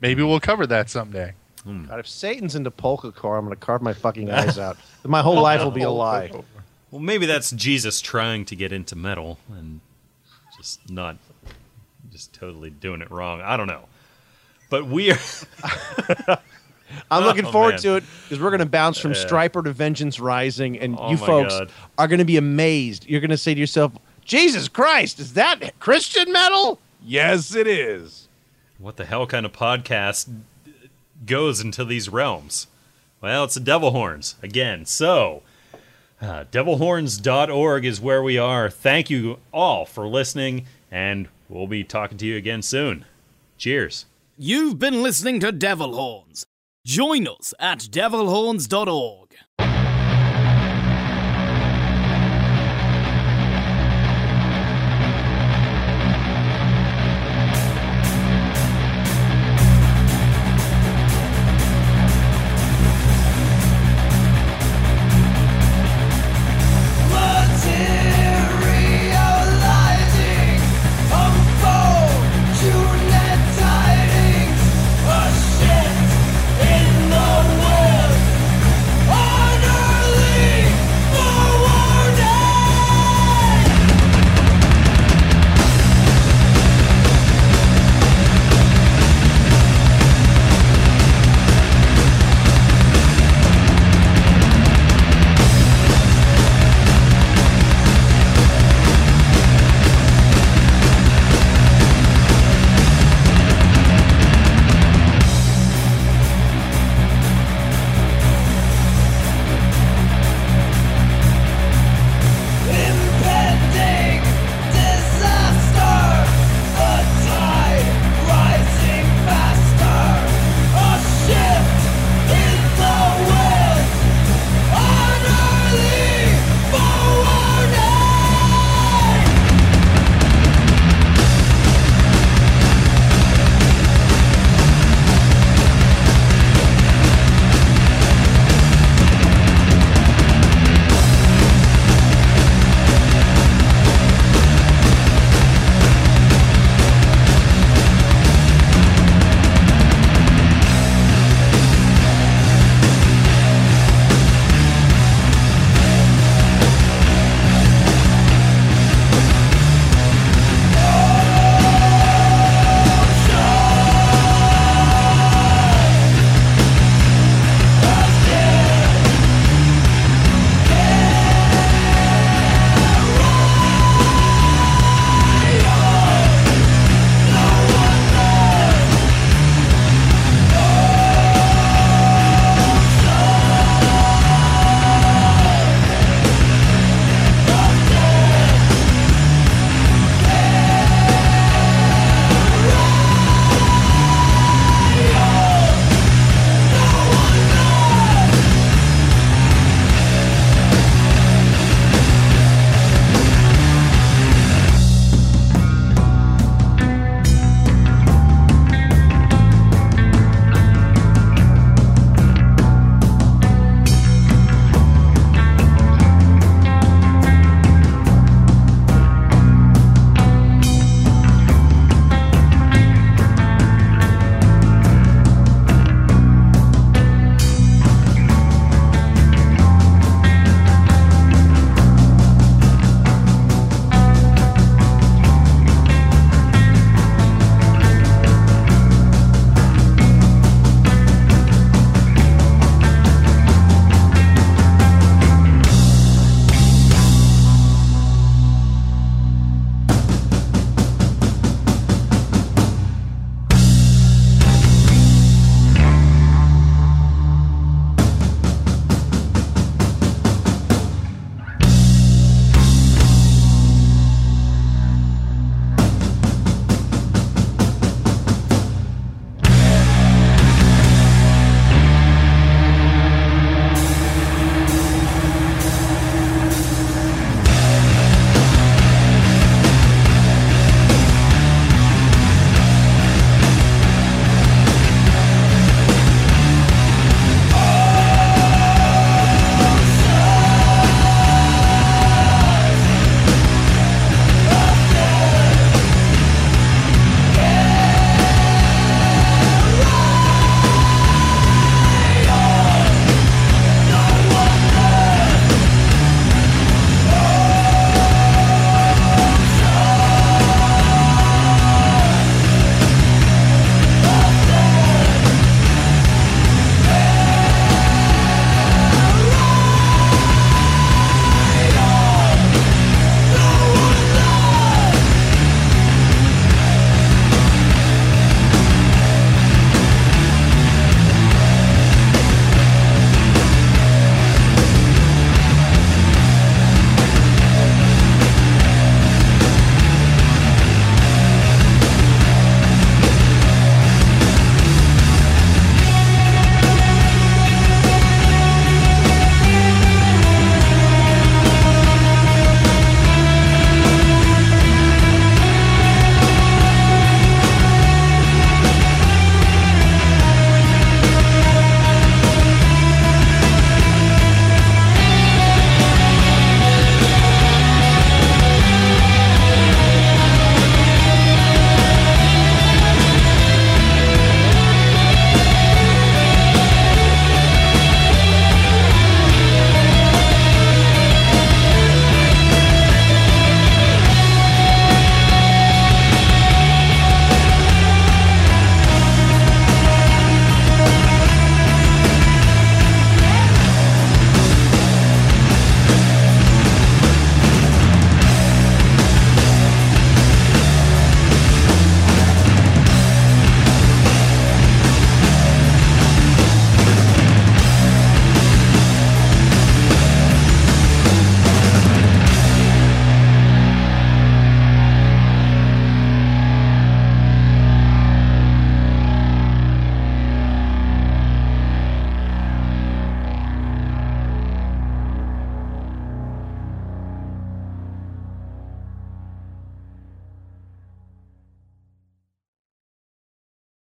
Maybe we'll cover that someday. God, if Satan's into polka core, I'm going to carve my fucking eyes out. My whole life will be a lie. Well, maybe that's Jesus trying to get into metal and just not, just totally doing it wrong. I don't know. But we are. I'm looking Oh, forward man. to it because we're going to bounce from Yeah. Stryper to Vengeance Rising, and Oh you folks God. are going to be amazed. You're going to say to yourself, "Jesus Christ, is that Christian metal?" Yes, it is. what the hell kind of podcast goes into these realms? Well, it's the Devil Horns again. So, uh, devilhorns.org is where we are. Thank you all for listening, and we'll be talking to you again soon. Cheers. You've been listening to Devil Horns. Join us at devilhorns.org.